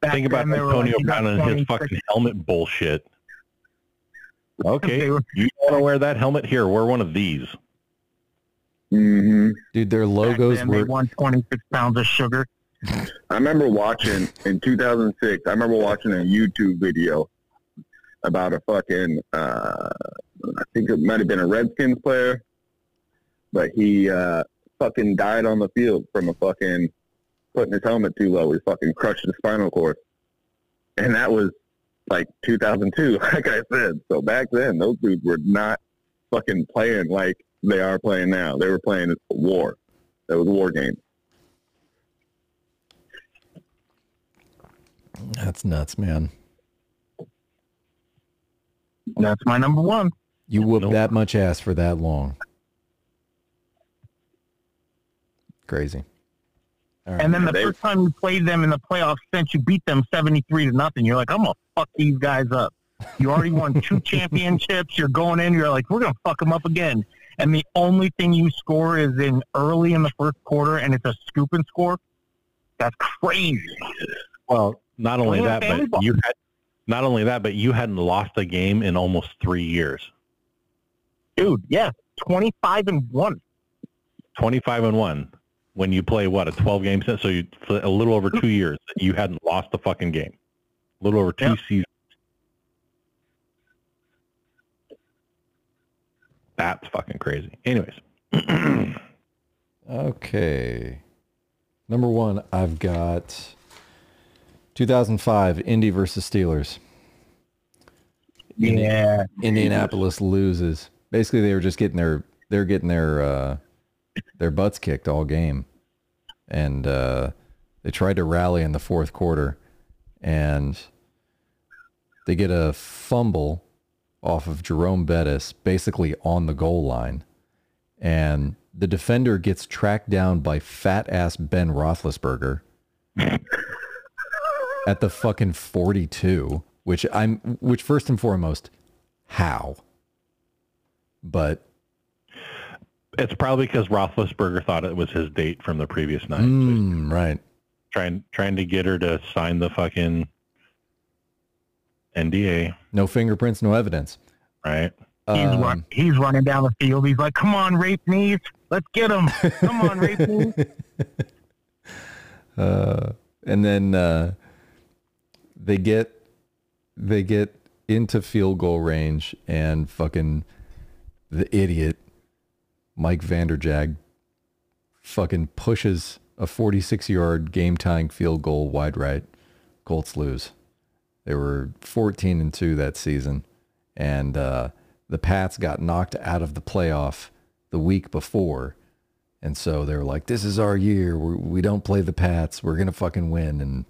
Back Think about then, Antonio like, Brown and his fucking helmet bullshit. Okay, you want to wear that helmet? Here, wear one of these. hmm Dude, their logos then, were won 26 pounds of sugar. I remember watching in 2006. I remember watching a YouTube video about a fucking. Uh, I think it might have been a Redskins player, but he uh, fucking died on the field from a fucking putting his helmet too low. He fucking crushed his spinal cord, and that was like 2002. Like I said, so back then those dudes were not fucking playing like they are playing now. They were playing a war. That was a war game. That's nuts, man. That's my number one. You whooped Nope. that much ass for that long. Crazy. All right. And then the They- first time you played them in the playoffs, since you beat them seventy three to nothing, you're like, I'm gonna fuck these guys up. You already won two championships. You're going in. You're like, we're gonna fuck them up again. And the only thing you score is in early in the first quarter, and it's a scoop and score. That's crazy. Well, not only that, but you had not only that, but you hadn't lost a game in almost three years. Dude, yeah, twenty five and one. Twenty-five and one. When you play what a twelve game set, so you a little over two years, you hadn't lost a fucking game. A little over two Yeah. seasons. That's fucking crazy. Anyways, Okay. Number one, I've got 2005 Indy versus Steelers. Yeah, Indianapolis loses. Basically, they were just getting their they're getting their uh, their butts kicked all game, and uh, they tried to rally in the fourth quarter, and they get a fumble off of Jerome Bettis, basically on the goal line, and the defender gets tracked down by fat ass Ben Roethlisberger at the fucking 42, which I'm which first and foremost, how? But it's probably because Roethlisberger thought it was his date from the previous night. So mm, right. trying trying to get her to sign the fucking NDA, No fingerprints, no evidence. right? he's Um, run, he's running down the field. He's like, "Come on, rape knees, let's get him! Come on, rape knees." uh, and then uh, they get they get into field goal range and fucking the idiot Mike Vanderjagt fucking pushes a 46 yard game tying field goal wide right. Colts lose. They were 14 and 2 that season and uh, the Pats got knocked out of the playoff the week before. And so they were like, this is our year. We're, we don't play the Pats. We're going to fucking win. And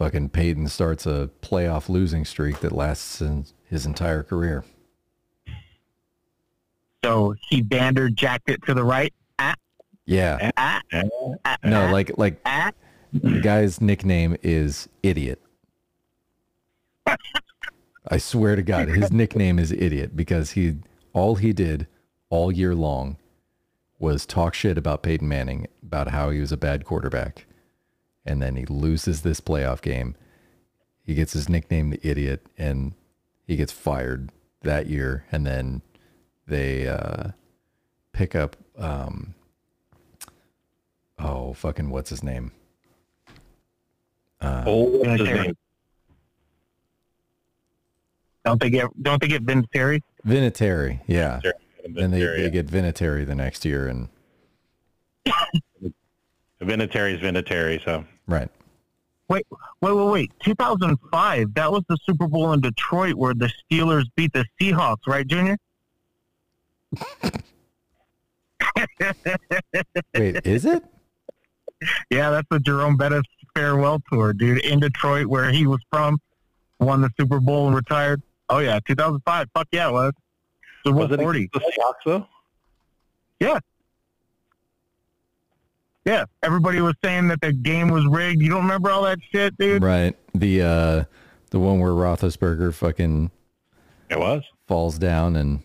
fucking Peyton starts a playoff losing streak that lasts in his entire career. So he bander jacked it to the right. Ah, Yeah. ah, ah, No, ah, like, like ah. the guy's nickname is Idiot. I swear to God, his nickname is Idiot because he, all he did all year long was talk shit about Peyton Manning, about how he was a bad quarterback. And then he loses this playoff game. He gets his nickname, the Idiot, and he gets fired that year. And then they uh, pick up, um, oh, fucking, what's his name? Uh, Oh, what's his name? Don't they get? Don't they get Vince Terry? Vinatieri, yeah. Then they, Vinatieri, they get Vinatieri the next year, and Vinatieri is Vinatieri, so right. Wait, wait, wait. wait. 2005. That was the Super Bowl in Detroit where the Steelers beat the Seahawks, right, Junior? Wait, is it? Yeah, that's the Jerome Bettis farewell tour, dude, in Detroit where he was from. Won the Super Bowl and retired. Oh yeah, 2005. Fuck yeah, it was. Super Bowl was it 40. the Seahawks though? Yeah, everybody was saying that the game was rigged. You don't remember all that shit, dude? Right. The uh, the one where Roethlisberger fucking It was. falls down and.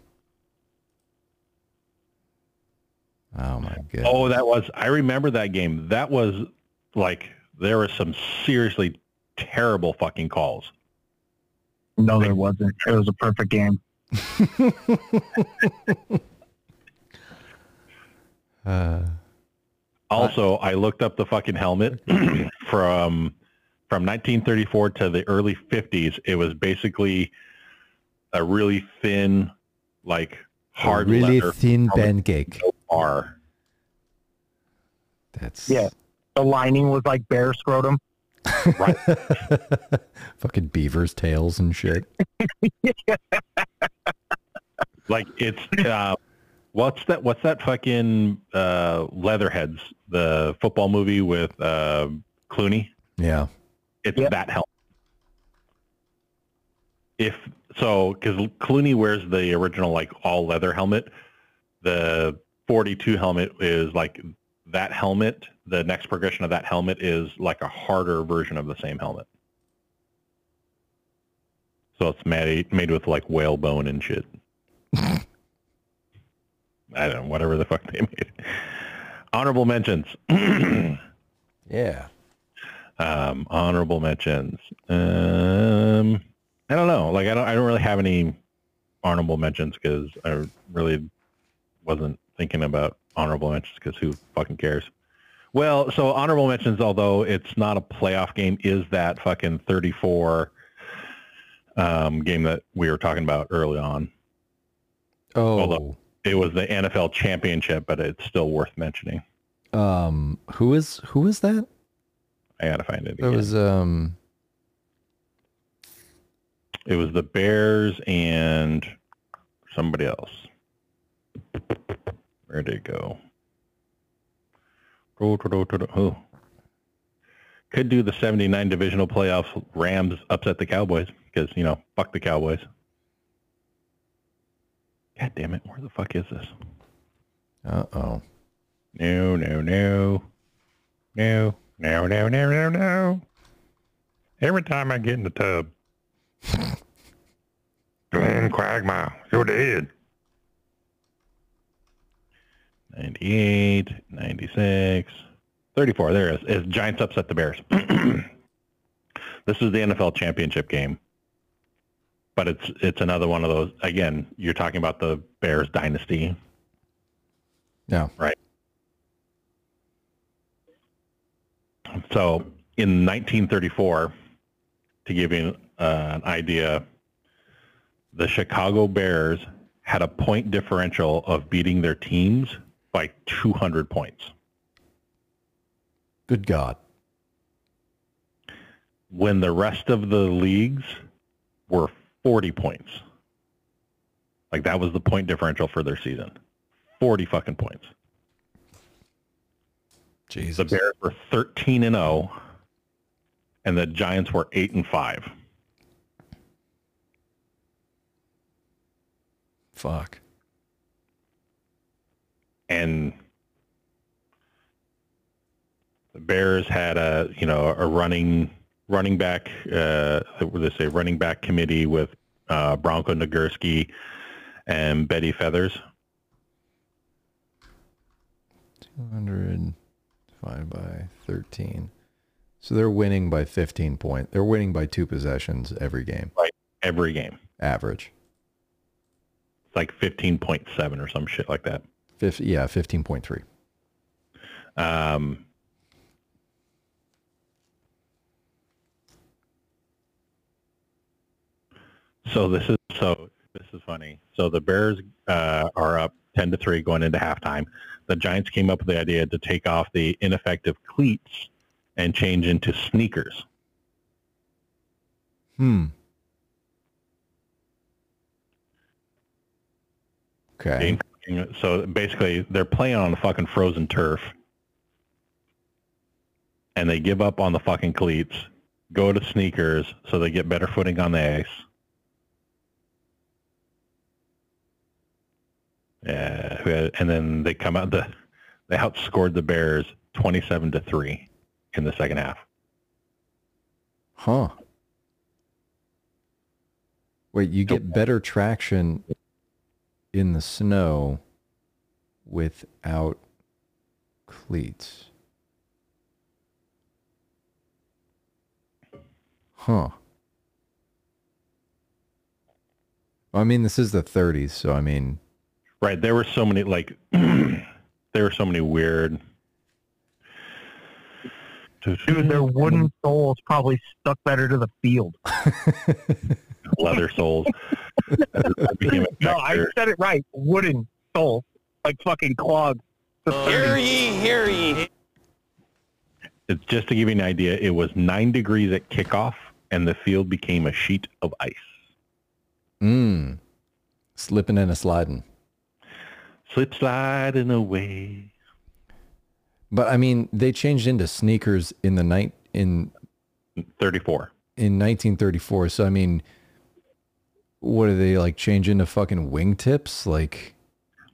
Oh my god. Oh, that was. I remember that game. That was like there were some seriously terrible fucking calls. No, there wasn't. It was a perfect game. Uh, Also, I looked up the fucking helmet from from 1934 to the early 50s. It was basically a really thin, like hard really leather thin helmet. pancake. bar. That's Yeah. The lining was like bear scrotum. Right. Fucking beavers' tails and shit. Like it's uh, what's that? What's that fucking uh, Leatherheads, the football movie with uh, Clooney? Yeah. It's Yep. that helmet. If so, because Clooney wears the original like all leather helmet, the 42 helmet is like that helmet, the next progression of that helmet is like a harder version of the same helmet. So it's made made with like whalebone and shit. I don't know, whatever the fuck they made. Honorable mentions. Yeah. um, honorable mentions. Um, I don't know. Like I don't. I don't really have any honorable mentions because I really wasn't thinking about honorable mentions because who fucking cares? Well, so honorable mentions, although it's not a playoff game, is that fucking 34 um, game that we were talking about early on. Oh. Although- It was the NFL championship, but it's still worth mentioning. Um. Who is who is that? I gotta find it. Again. was um. It was the Bears and somebody else. Where did it go? Oh, Could do the 79 divisional playoffs. Rams upset the Cowboys because, you know, fuck the Cowboys. God damn it. Where the fuck is this? Uh oh. No, no, no. No, no, no, no, no, no. Every time I get in the tub. Glenn Quagmire, you're dead. 98, 96, 34. There it is. Is Giants upset the Bears. this is the NFL championship game. But it's it's another one of those again, you're talking about the Bears dynasty. Yeah. Right. So in 1934, to give you uh, an idea, the Chicago Bears had a point differential of beating their teams by 200 points. Good God. When the rest of the leagues were 40 points. Like that was the point differential for their season. 40 fucking points. Jesus. The Bears were 13 and 0 and the Giants were 8 and 5. Fuck. and the Bears had a you know a running running back uh, they say running back committee with uh, Bronco Nagurski and Beattie Feathers. 200 divided by 13. So they're winning by 15 points. They're winning by two possessions every game, Every game, average. it's like fifteen point seven or some shit like that. Fif- yeah, 15.3. Um, so this is so this is funny. So the Bears uh, are up ten to three going into halftime. The Giants came up with the idea to take off the ineffective cleats and change into sneakers. Hmm. Okay. So basically, they're playing on the fucking frozen turf, and they give up on the fucking cleats, go to sneakers so they get better footing on the ice. Yeah, who had- and then they come out the they outscored the Bears twenty-seven to three in the second half. Huh. Wait, you get better traction in the snow without cleats. Huh. I mean, this is the 30s, so I mean, Right, there were so many like there were so many weird. Dude, their wooden soles probably stuck better to the field. leather soles. That became a No, I said it right. Wooden soles, like fucking clogs. Hear ye, hear ye. It's just to give you an idea, it was nine degrees at kickoff, and the field became a sheet of ice. mm, slipping and a sliding. Slip sliding away. But I mean, they changed into sneakers in the night in 34. in 1934. So I mean, what do they like change into fucking wingtips? Like,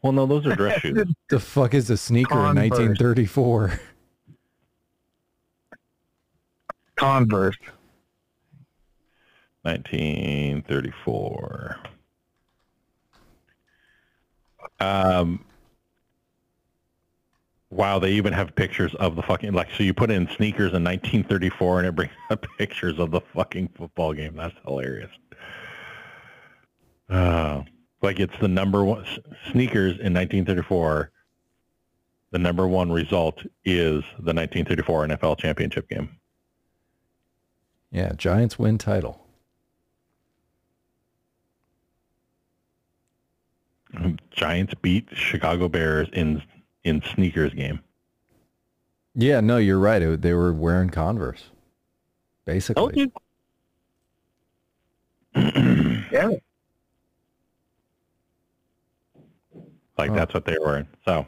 Well, no, those are dress shoes. The fuck is a sneaker in 1934? Converse. 1934. Um, wow, they even have pictures of the fucking like. So you put in sneakers in 1934, and it brings up pictures of the fucking football game. That's hilarious. Uh, like it's the number one sneakers in 1934. The number one result is the 1934 NFL championship game. Yeah, Giants win title. Giants beat Chicago Bears in in sneakers game. Yeah, no, you're right. It, they were wearing Converse, Told basically. you. yeah. Like Huh. that's what they were. Wearing. So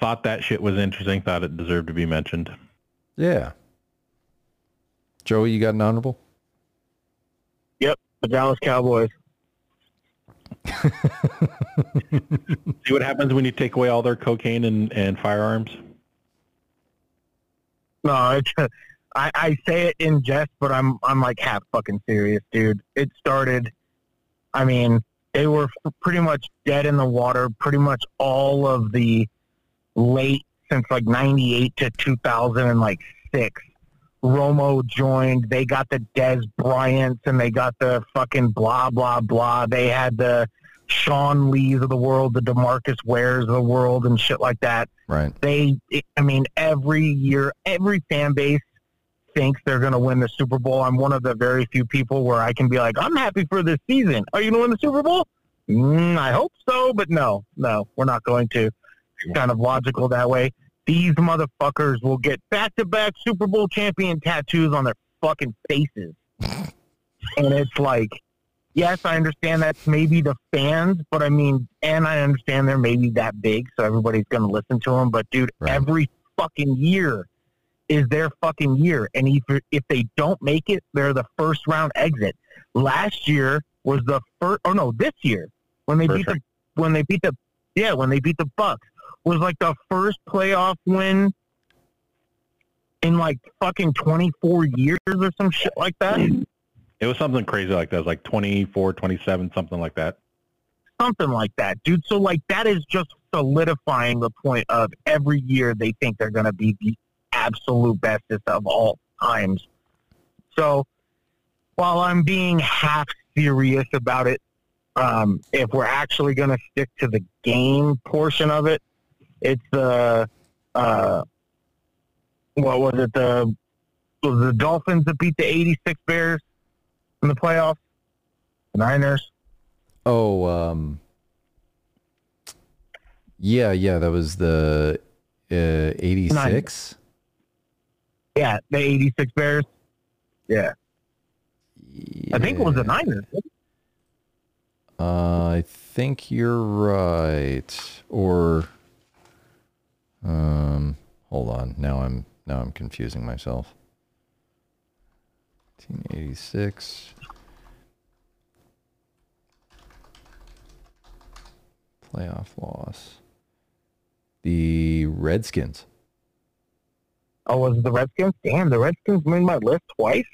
thought that shit was interesting. Thought it deserved to be mentioned. Yeah. Joey, you got an honorable? Yep. The Dallas Cowboys. See what happens when you take away all their cocaine and, and firearms. No, I, I say it in jest, but I'm I'm like half fucking serious, dude. It started. I mean, they were pretty much dead in the water. Pretty much all of the late since like '98 to 2006. Romo joined. They got the Dez Bryants and they got the fucking blah blah blah. They had the Sean Lees of the world, the Demarcus Wares of the world, and shit like that. Right. they i mean every year every fan base thinks they're going to win the super bowl. I'm one of the very few people where i can be like i'm happy for this season. Are you going to win the super bowl? Mm, i hope so but no no we're not going to. It's kind of logical that way these motherfuckers will get back-to-back super bowl champion tattoos on their fucking faces and it's like yes, I understand that's maybe the fans, but I mean, and I understand they're maybe that big, so everybody's going to listen to them. But dude, Right. every fucking year is their fucking year, and if if they don't make it, they're the first round exit. Last year was the first, or oh, no, this year when they beat the when they beat the yeah when they beat the Bucks was like the first playoff win in like fucking twenty four years or some shit like that. It was something crazy like that. It was like 24, 27, something like that. something like that, dude. So like that is just solidifying the point of every year they think they're going to be the absolute bestest of all times. So while I'm being half serious about it, um, if we're actually going to stick to the game portion of it, it's the uh, what was it the was the Dolphins that beat the '86 Bears in the playoffs, the Niners. Oh, um, yeah, yeah, that was the uh, 86. Yeah, the '86 Bears. Yeah. I think it was the Niners. Uh, I think you're right. Or, um, hold on. Now I'm now I'm confusing myself. 1986. Playoff loss. The Redskins. Oh, was it the Redskins? Damn, the Redskins made my list twice.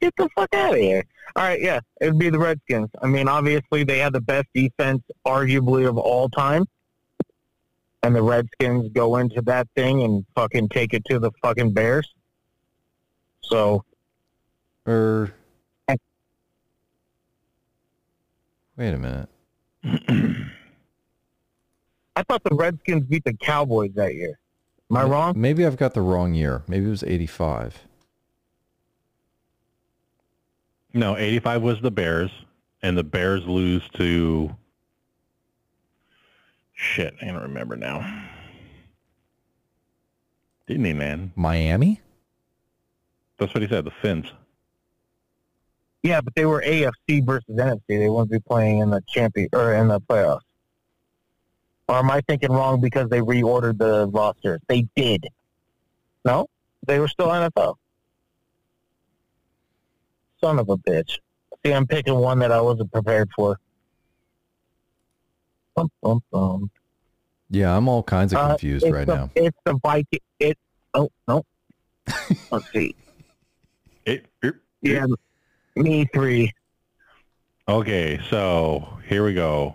Get the fuck out of here. All right, yeah, it'd be the Redskins. I mean, obviously they had the best defense, arguably of all time, and the Redskins go into that thing and fucking take it to the fucking Bears. So er, Or wait a minute. I thought the Redskins beat the Cowboys that year. Am I wrong? Maybe I've got the wrong year. Maybe it was 85. No, 85 was the Bears, and the Bears lose to... Shit, I don't remember now. Didn't he, man? Miami? That's what he said, the Finns. Yeah, but they were AFC versus NFC. They wouldn't be playing in the champion or in the playoffs. Or am I thinking wrong because they reordered the roster? They did. No, they were still NFL. Son of a bitch. See, I'm picking one that I wasn't prepared for. Bum, bum, bum. Yeah, I'm all kinds of Uh, confused it's right the, now. It's the Viking. It. Oh no. Let's see. It, it- Yeah, me three. okay, so here we go.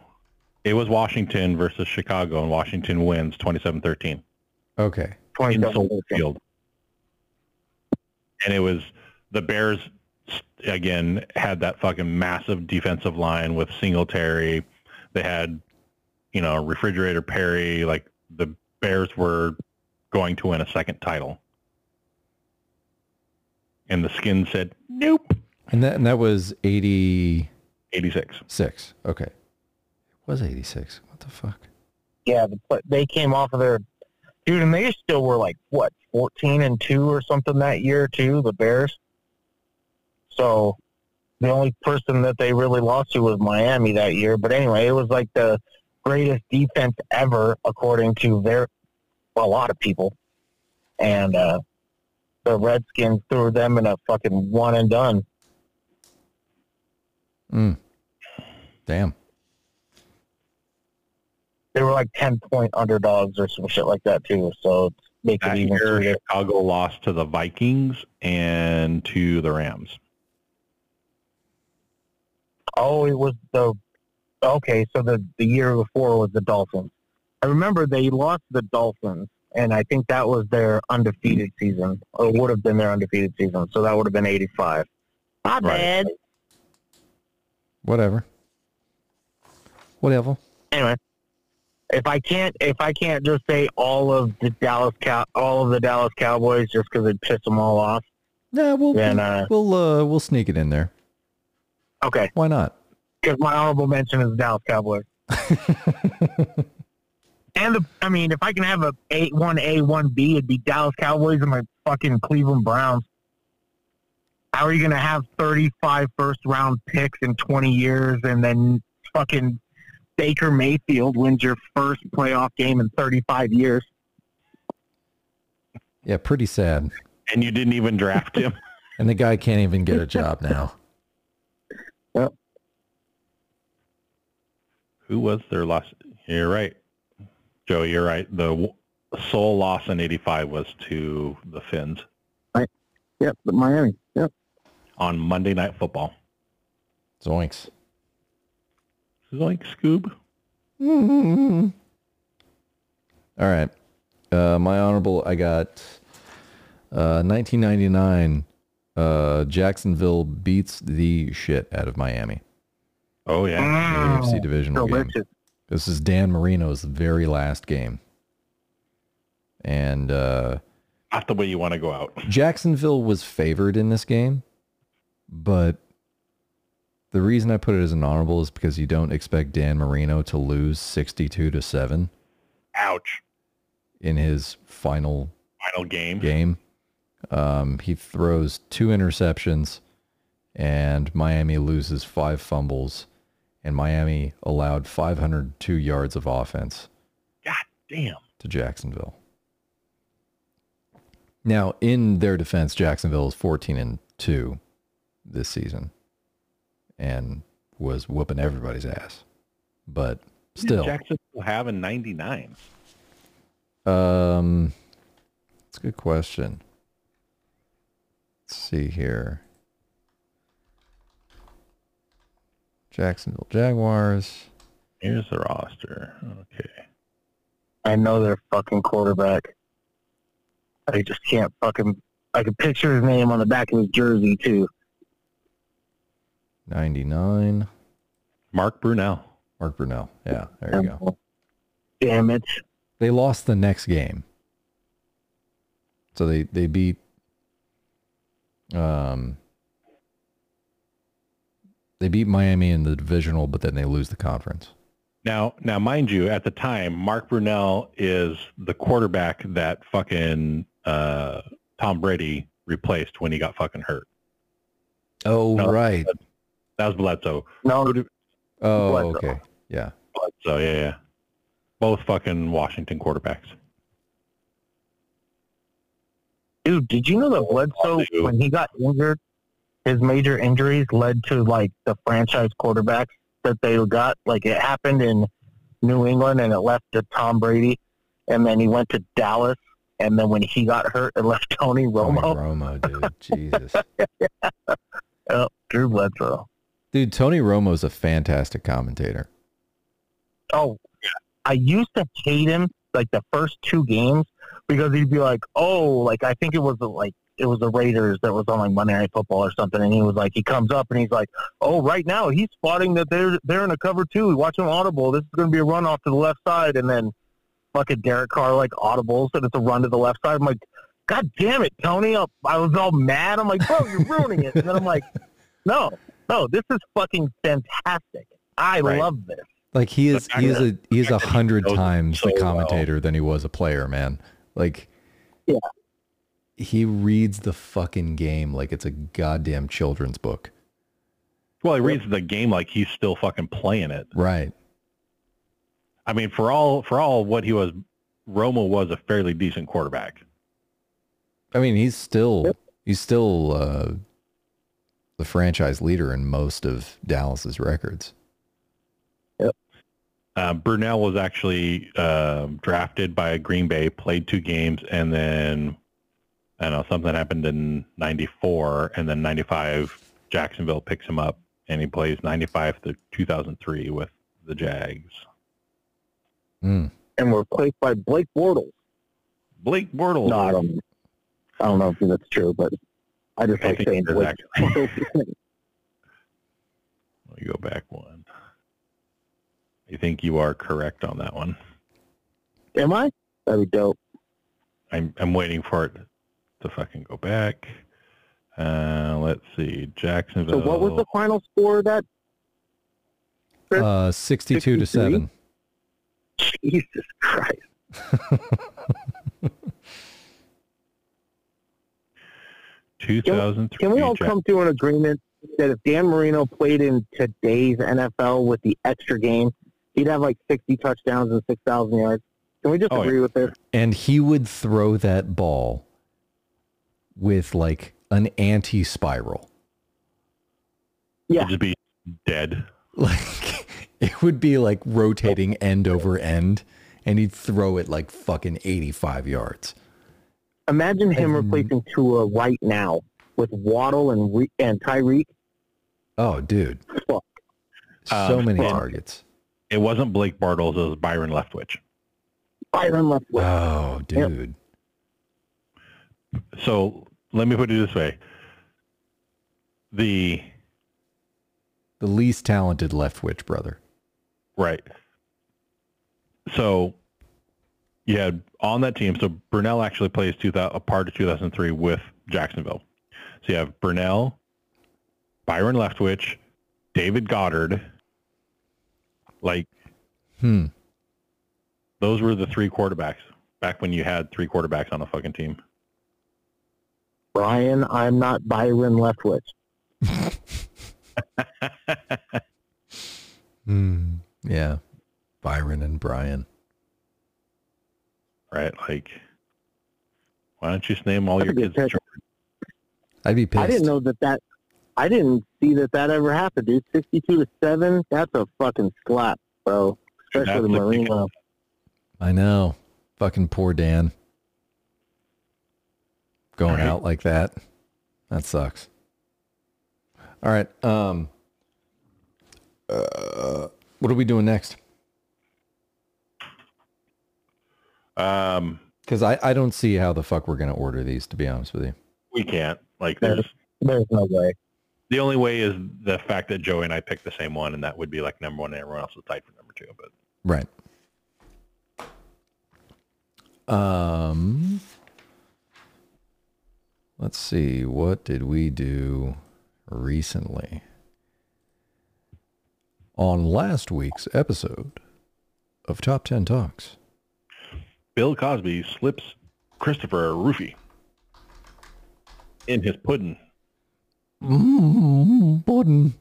It was Washington versus Chicago, and Washington wins 27-13 Okay. in 27. Soldier Field. And it was the Bears again had that fucking massive defensive line with Singletary. They had, you know, refrigerator Perry. Like the Bears were going to win a second title. And the skin said, nope, And that and that was 86. 86. Okay. It was 86. What the fuck? Yeah, but they came off of their dude, and they still were like what fourteen and two or something that year too. The Bears. So the only person that they really lost to was Miami that year. But anyway, it was like the greatest defense ever, according to their well, a lot of people. And uh, the Redskins threw them in a fucking one and done. Mm. Damn. They were like ten point underdogs or some shit like that too. So it's make it even year, sweeter. Chicago lost to the Vikings and to the Rams. Oh, it was the okay. So the the year before was the Dolphins. I remember they lost the Dolphins, and I think that was their undefeated season, or would have been their undefeated season. So that would have been eighty five. Not Right. bad. Whatever. Whatever. Anyway, if I can't if I can't just say all of the Dallas Cow all of the Dallas Cowboys just because it pissed them all off, Nah, we'll then uh, we'll uh we'll sneak it in there. okay. Why not? Because my honorable mention is the Dallas Cowboys. And the, I mean, if I can have a A one A one B, it'd be Dallas Cowboys and my fucking Cleveland Browns. How are you gonna have 35 first round picks in 20 years, and then fucking Baker Mayfield wins your first playoff game in 35 years? yeah, pretty sad. And you didn't even draft him. And the guy can't even get a job now. Who was their last? You're right, Joe. You're right. The sole loss in '85 was to the Finns Right. Yep, but Miami. Yep. on Monday Night Football. Zoinks. Like Scoob. Hmm. All right. Uh, my honorable, I got uh, 1999. Uh, Jacksonville beats the shit out of Miami. Oh yeah. AFC divisional game. This is Dan Marino's very last game. And uh, Not the way you want to go out. Jacksonville was favored in this game, but the reason I put it as an honorable is because you don't expect Dan Marino to lose 62 to 7 Ouch. in his final Final game. game. Um, he throws two interceptions, and Miami loses five fumbles, and Miami allowed 502 yards of offense God damn. to Jacksonville. Now, in their defense, Jacksonville is 14 and 2 this season and was whooping everybody's ass. But still, Jackson will have in '99. Um, it's a good question. Let's see here. Jacksonville Jaguars. Here's the roster. Okay. I know their fucking quarterback. I just can't fucking. I can picture his name on the back of his jersey too. 99. Mark Brunell. Mark Brunell. Yeah, there you go. Damn it! They lost the next game. So they, they beat um they beat Miami in the divisional, but then they lose the conference. Now, now, mind you, at the time, Mark Brunell is the quarterback that fucking uh, Tom Brady replaced when he got fucking hurt. Oh No. right. That was Bledsoe. No, Oh Bledsoe. okay. Yeah. Bledsoe, yeah, yeah. Both fucking Washington quarterbacks. dude, did you know that Bledsoe, when he got injured, his major injuries led to like the franchise quarterbacks that they got. Like it happened in New England and it left to Tom Brady, and then he went to Dallas, and then when he got hurt, it left Tony Tony Romo. Romo, dude. Jesus. Oh, Drew Bledsoe. Dude, Tony Romo's a fantastic commentator. Oh, I used to hate him like the first two games because he'd be like, "Oh, like I think it was like it was the Raiders that was on like Monday Night Football or something," and he was like, he comes up and he's like, "Oh, right now he's spotting that they're they're in a cover two. Watch him audible. This is going to be a run off to the left side, and then fucking Derek Carr like audibles and it's a run to the left side. I'm like, God damn it, Tony! I I was all mad. I'm like, bro, you're ruining it. And then I'm like, no, no, this is fucking fantastic. I Right. love this. Like he is, fact he is a he is a fact that he hundred times so the well. commentator than he was a player, man. Like, Yeah. He reads the fucking game like it's a goddamn children's book. Well, he reads the game like he's still fucking playing it. Right. I mean, for all for all what he was, Romo was a fairly decent quarterback. I mean, he's still he's still uh, the franchise leader in most of Dallas's records. Uh, Brunell was actually um drafted by Green Bay, played two games, and then I don't know something happened in '94, and then '95 Jacksonville picks him up, and he plays '95 to 2003 with the Jags. Mm. And we're replaced by Blake Bortles. Blake Bortles. No, I don't. I don't know if that's true, but I just I like think saying it is Blake actually. Bortles. Let me go back one. I think you are correct on that one. Am I? That'd be dope. I'm I'm waiting for it to fucking go back. Uh, let's see, Jacksonville. So what was the final score of that? Uh, sixty-two to seven. Jesus Christ. two thousand three? Can we all come to an agreement that if Dan Marino played in today's NFL with the extra game, he'd have like 60 touchdowns and 6,000 yards? Can we just Oh, agree with this? And he would throw that ball with like an anti-spiral. Yeah. It'd just be dead. Like it would be like rotating end over end, and he'd throw it like fucking eighty-five yards. Imagine him Um, replacing Tua right now with Waddle and Re- and Tyreek. Oh, dude, Fuck. so Um, many and- targets. It wasn't Blake Bortles. It was Byron Leftwich. Byron Leftwich. Oh, dude. So let me put it this way: the The least talented Leftwich brother. Right. So you had on that team. So Brunell actually plays 2000, a part of 2003 with Jacksonville. So you have Brunell, Byron Leftwich, David Garrard. Like Hmm. those were the three quarterbacks back when you had three quarterbacks on a fucking team. Brian, I'm not Byron Leftwich. Hmm. Yeah. Byron and Brian. Right? Like, why don't you just name all That's your kids? pick. Jordan? I'd be pissed. I didn't know that that. I didn't see that that ever happened, dude. 62 to 7, that's a fucking slap, bro. Especially the like- Marino. I know. Fucking poor Dan. Going Right. out like that. That sucks. All right. Um uh, what are we doing next? Um, Because I, I don't see how the fuck we're gonna order these, to be honest with you. we can't. Like, there's There's no way. The only way is the fact that Joey and I picked the same one, and that would be like number one, and everyone else was tied for number two. But Right. Um let's see, what did we do recently? On last week's episode of Top 10 Talks. Bill Cosby slips Christopher a roofie in his pudding. Mmm, pudding.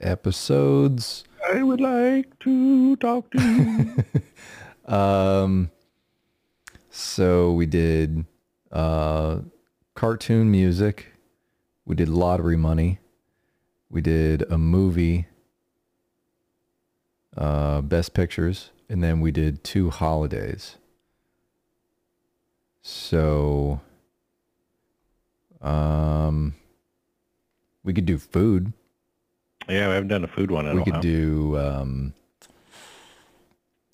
Episodes I would like to talk to you. Um, so we did uh, cartoon music. We did lottery money. We did a movie. uh, best pictures, and then we did two holidays. So, um, we could do food. Yeah, we haven't done a food one we could do um,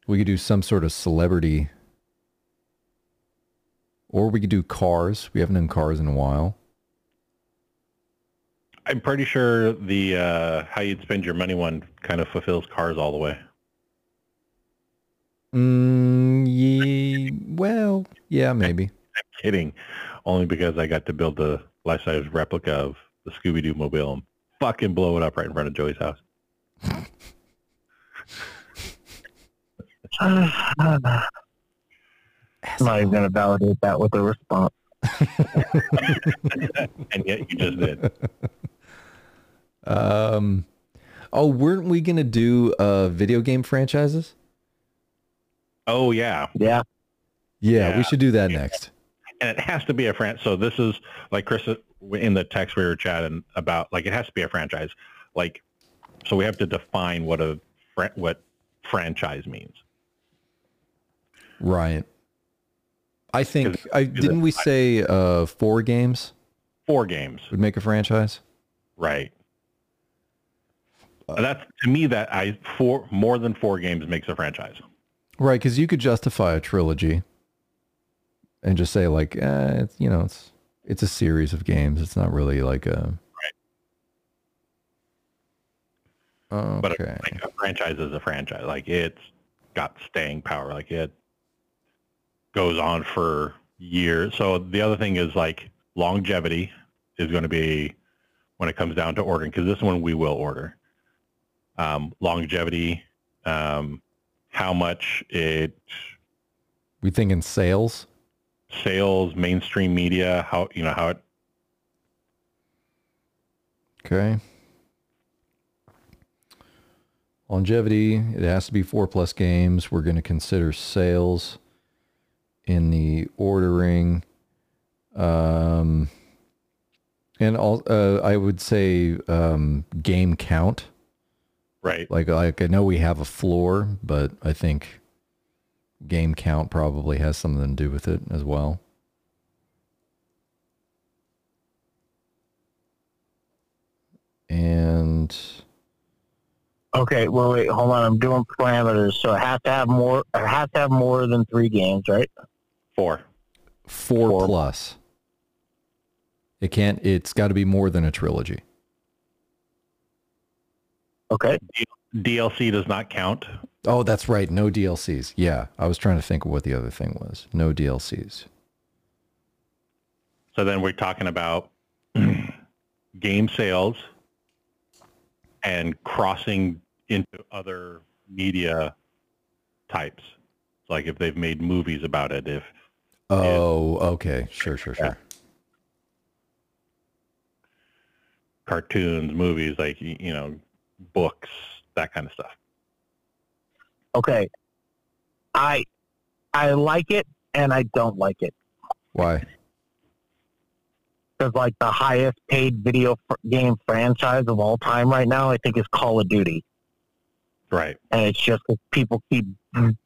we could do some sort of celebrity, or we could do cars. We haven't done cars in a while. I'm pretty sure the uh, how you'd spend your money one kind of fulfills cars all the way. Mm, yeah, well, yeah, maybe. I'm Kidding, only because I got to build the life size replica of the Scooby Doo mobile and fucking blow it up right in front of Joey's house. I'm not even going to validate that with a response. And yet you just did. Um, oh, weren't we gonna do uh video game franchises? Oh yeah, Yeah. Yeah, we should do that next. and it has to be a franchise. So this is like Chris in the text we were chatting about. Like it has to be a franchise. Like so we have to define what a fran- what franchise means. Right. I think I didn't we say uh four games Four games, would make a franchise? right? That's to me that I four more than four games makes a franchise. Right, because you could justify a trilogy and just say like, eh, it's, you know, it's it's a series of games. It's not really like a. Right. But a, like a franchise is a franchise. Like it's got staying power. Like it goes on for years. So the other thing is like longevity is going to be when it comes down to ordering because this one we will order. Um, longevity, um, how much it we think in sales. sales, mainstream media, how you know how it Okay. Longevity, it has to be four plus games. We're going to consider sales in the ordering. Um, and all, uh, I would say um, game count. right. Like, like I know we have a floor, but I think game count probably has something to do with it as well. And Okay, well, wait, hold on. I'm doing parameters. So I has to have more. It has to have more than three games, right? Four. four, Four. plus. It can't. It's got to be more than a trilogy. Okay. DLC does not count. Oh, that's right. No DLCs. Yeah, I was trying to think of what the other thing was. No DLCs. So then we're talking about game sales and crossing into other media types. Like if they've made movies about it, if Oh, okay. Sure, sure, Yeah. sure. cartoons, movies, like you know, books, that kind of stuff. Okay. I I like it and I don't like it Why? because like the highest paid video game franchise of all time right now, I think is Call of Duty, Right. and it's just that people keep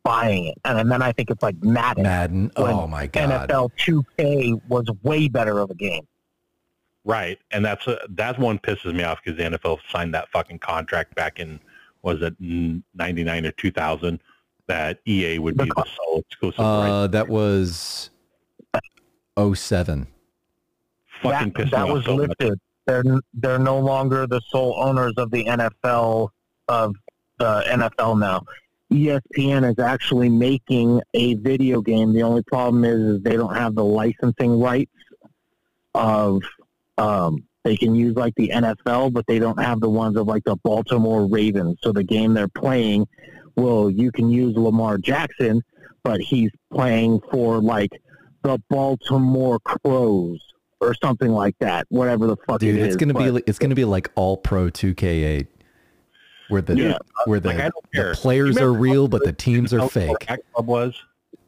buying it, and then I think it's like Madden. Madden. Oh my god. NFL 2K was way better of a game. Right. And that's uh, that's one pisses me off because the NFL signed that fucking contract back in was it 99 or 2000 that EA would be the sole exclusive right. Uh, that was 07. Fucking that, pissed that me was off so much. lifted. They're they're no longer the sole owners of the NFL of the NFL now. ESPN is actually making a video game. The only problem is, is they don't have the licensing rights of um, they can use like the NFL, but they don't have the ones of like the Baltimore Ravens. So the game they're playing, well, you can use Lamar Jackson, but he's playing for like the Baltimore Crows or something like that. Whatever the fuck Dude, it it's is. gonna be it's gonna be like all pro 2K8, where the Yeah. where the, Like, the players are real, but the teams are fake. Club was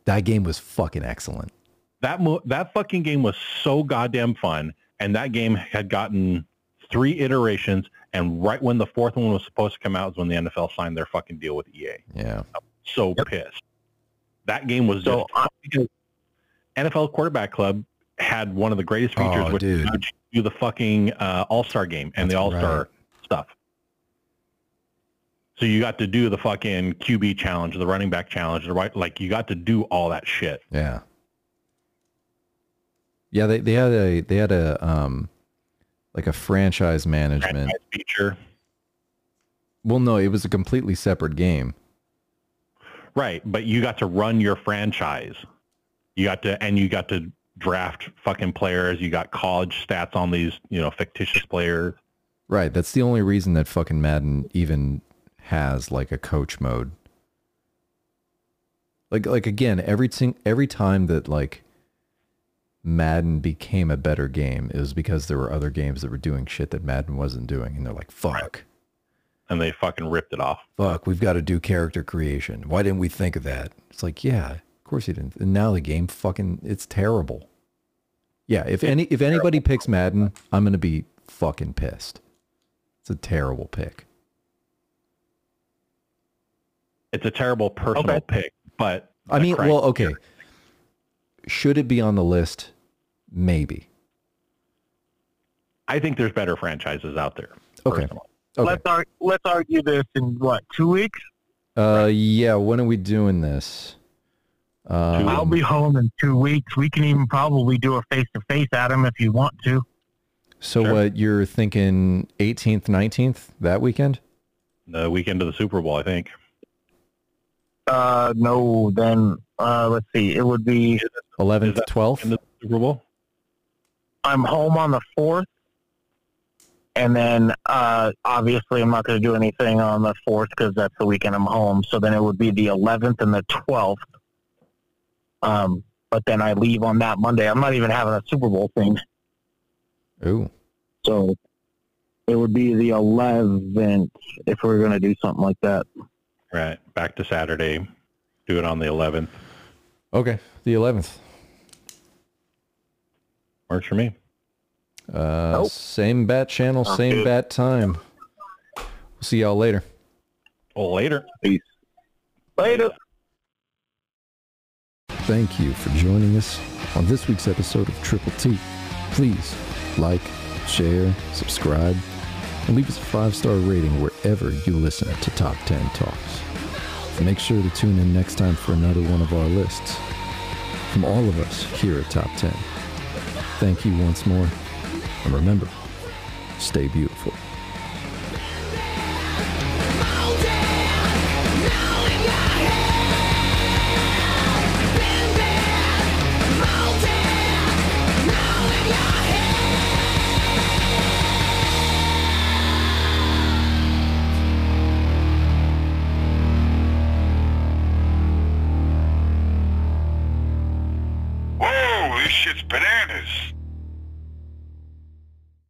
That game was fucking excellent. that mo- that fucking game was so goddamn fun, and that game had gotten three iterations, and right when the fourth one was supposed to come out is when the NFL signed their fucking deal with EA. Yeah. So Yep. pissed. That game was So, just because NFL Quarterback Club had one of the greatest features, Oh, which dude. you do the fucking uh, All Star game and the All Star right. So you got to do the fucking QB challenge, the running back challenge, the right, like you got to do all that shit. Yeah. Yeah, they, they had a they had a um like a franchise management. Franchise feature, Well, no, it was a completely separate game. right? But you got to run your franchise. You got to, and you got to draft fucking players. You got college stats on these, you know, fictitious players. Right. That's the only reason that fucking Madden even has like a coach mode. Like like again, every sing- every time that like Madden became a better game, it was because there were other games that were doing shit that Madden wasn't doing, and they're like, "Fuck, and they fucking ripped it off. fuck, we've got to do character creation. Why didn't we think of that?" It's like, yeah, of course you didn't. And now the game fucking, it's terrible. Yeah, if any if anybody picks Madden, I'm gonna be fucking pissed. It's a terrible pick. It's a terrible personal Okay. pick, but I mean, well, okay. Should it be on the list? Maybe. I think there's better franchises out there. Okay. Okay. let's ar- let's argue this in what two weeks. Uh, yeah. When are we doing this? Um, I'll be home in two weeks. We can even probably do a face to face, Adam, if you want to. so Sure. what you're thinking? 18th, 19th that weekend? The weekend of the Super Bowl, I think. Uh, no, then uh, let's see. It would be 11th, that 12th. In the Super Bowl. I'm home on the fourth, and then uh, obviously I'm not going to do anything on the fourth because that's the weekend I'm home. So then it would be the 11th and the 12th. Um, but then I leave on that Monday. I'm not even having a Super Bowl thing, Ooh. so it would be the 11th if we are going to do something like that. Right. Back to Saturday. Do it on the 11th. Okay. The 11th. Works for me. Uh, Nope. same bat channel, same good. bat time. We'll see y'all later. Well, later. Peace. Later. Thank you for joining us on this week's episode of Triple T. Please like, share, subscribe, and leave us a five-star rating wherever you listen to Top 10 Talks. Make sure to tune in next time for another one of our lists. From all of us here at Top 10, thank you once more, and remember, stay beautiful.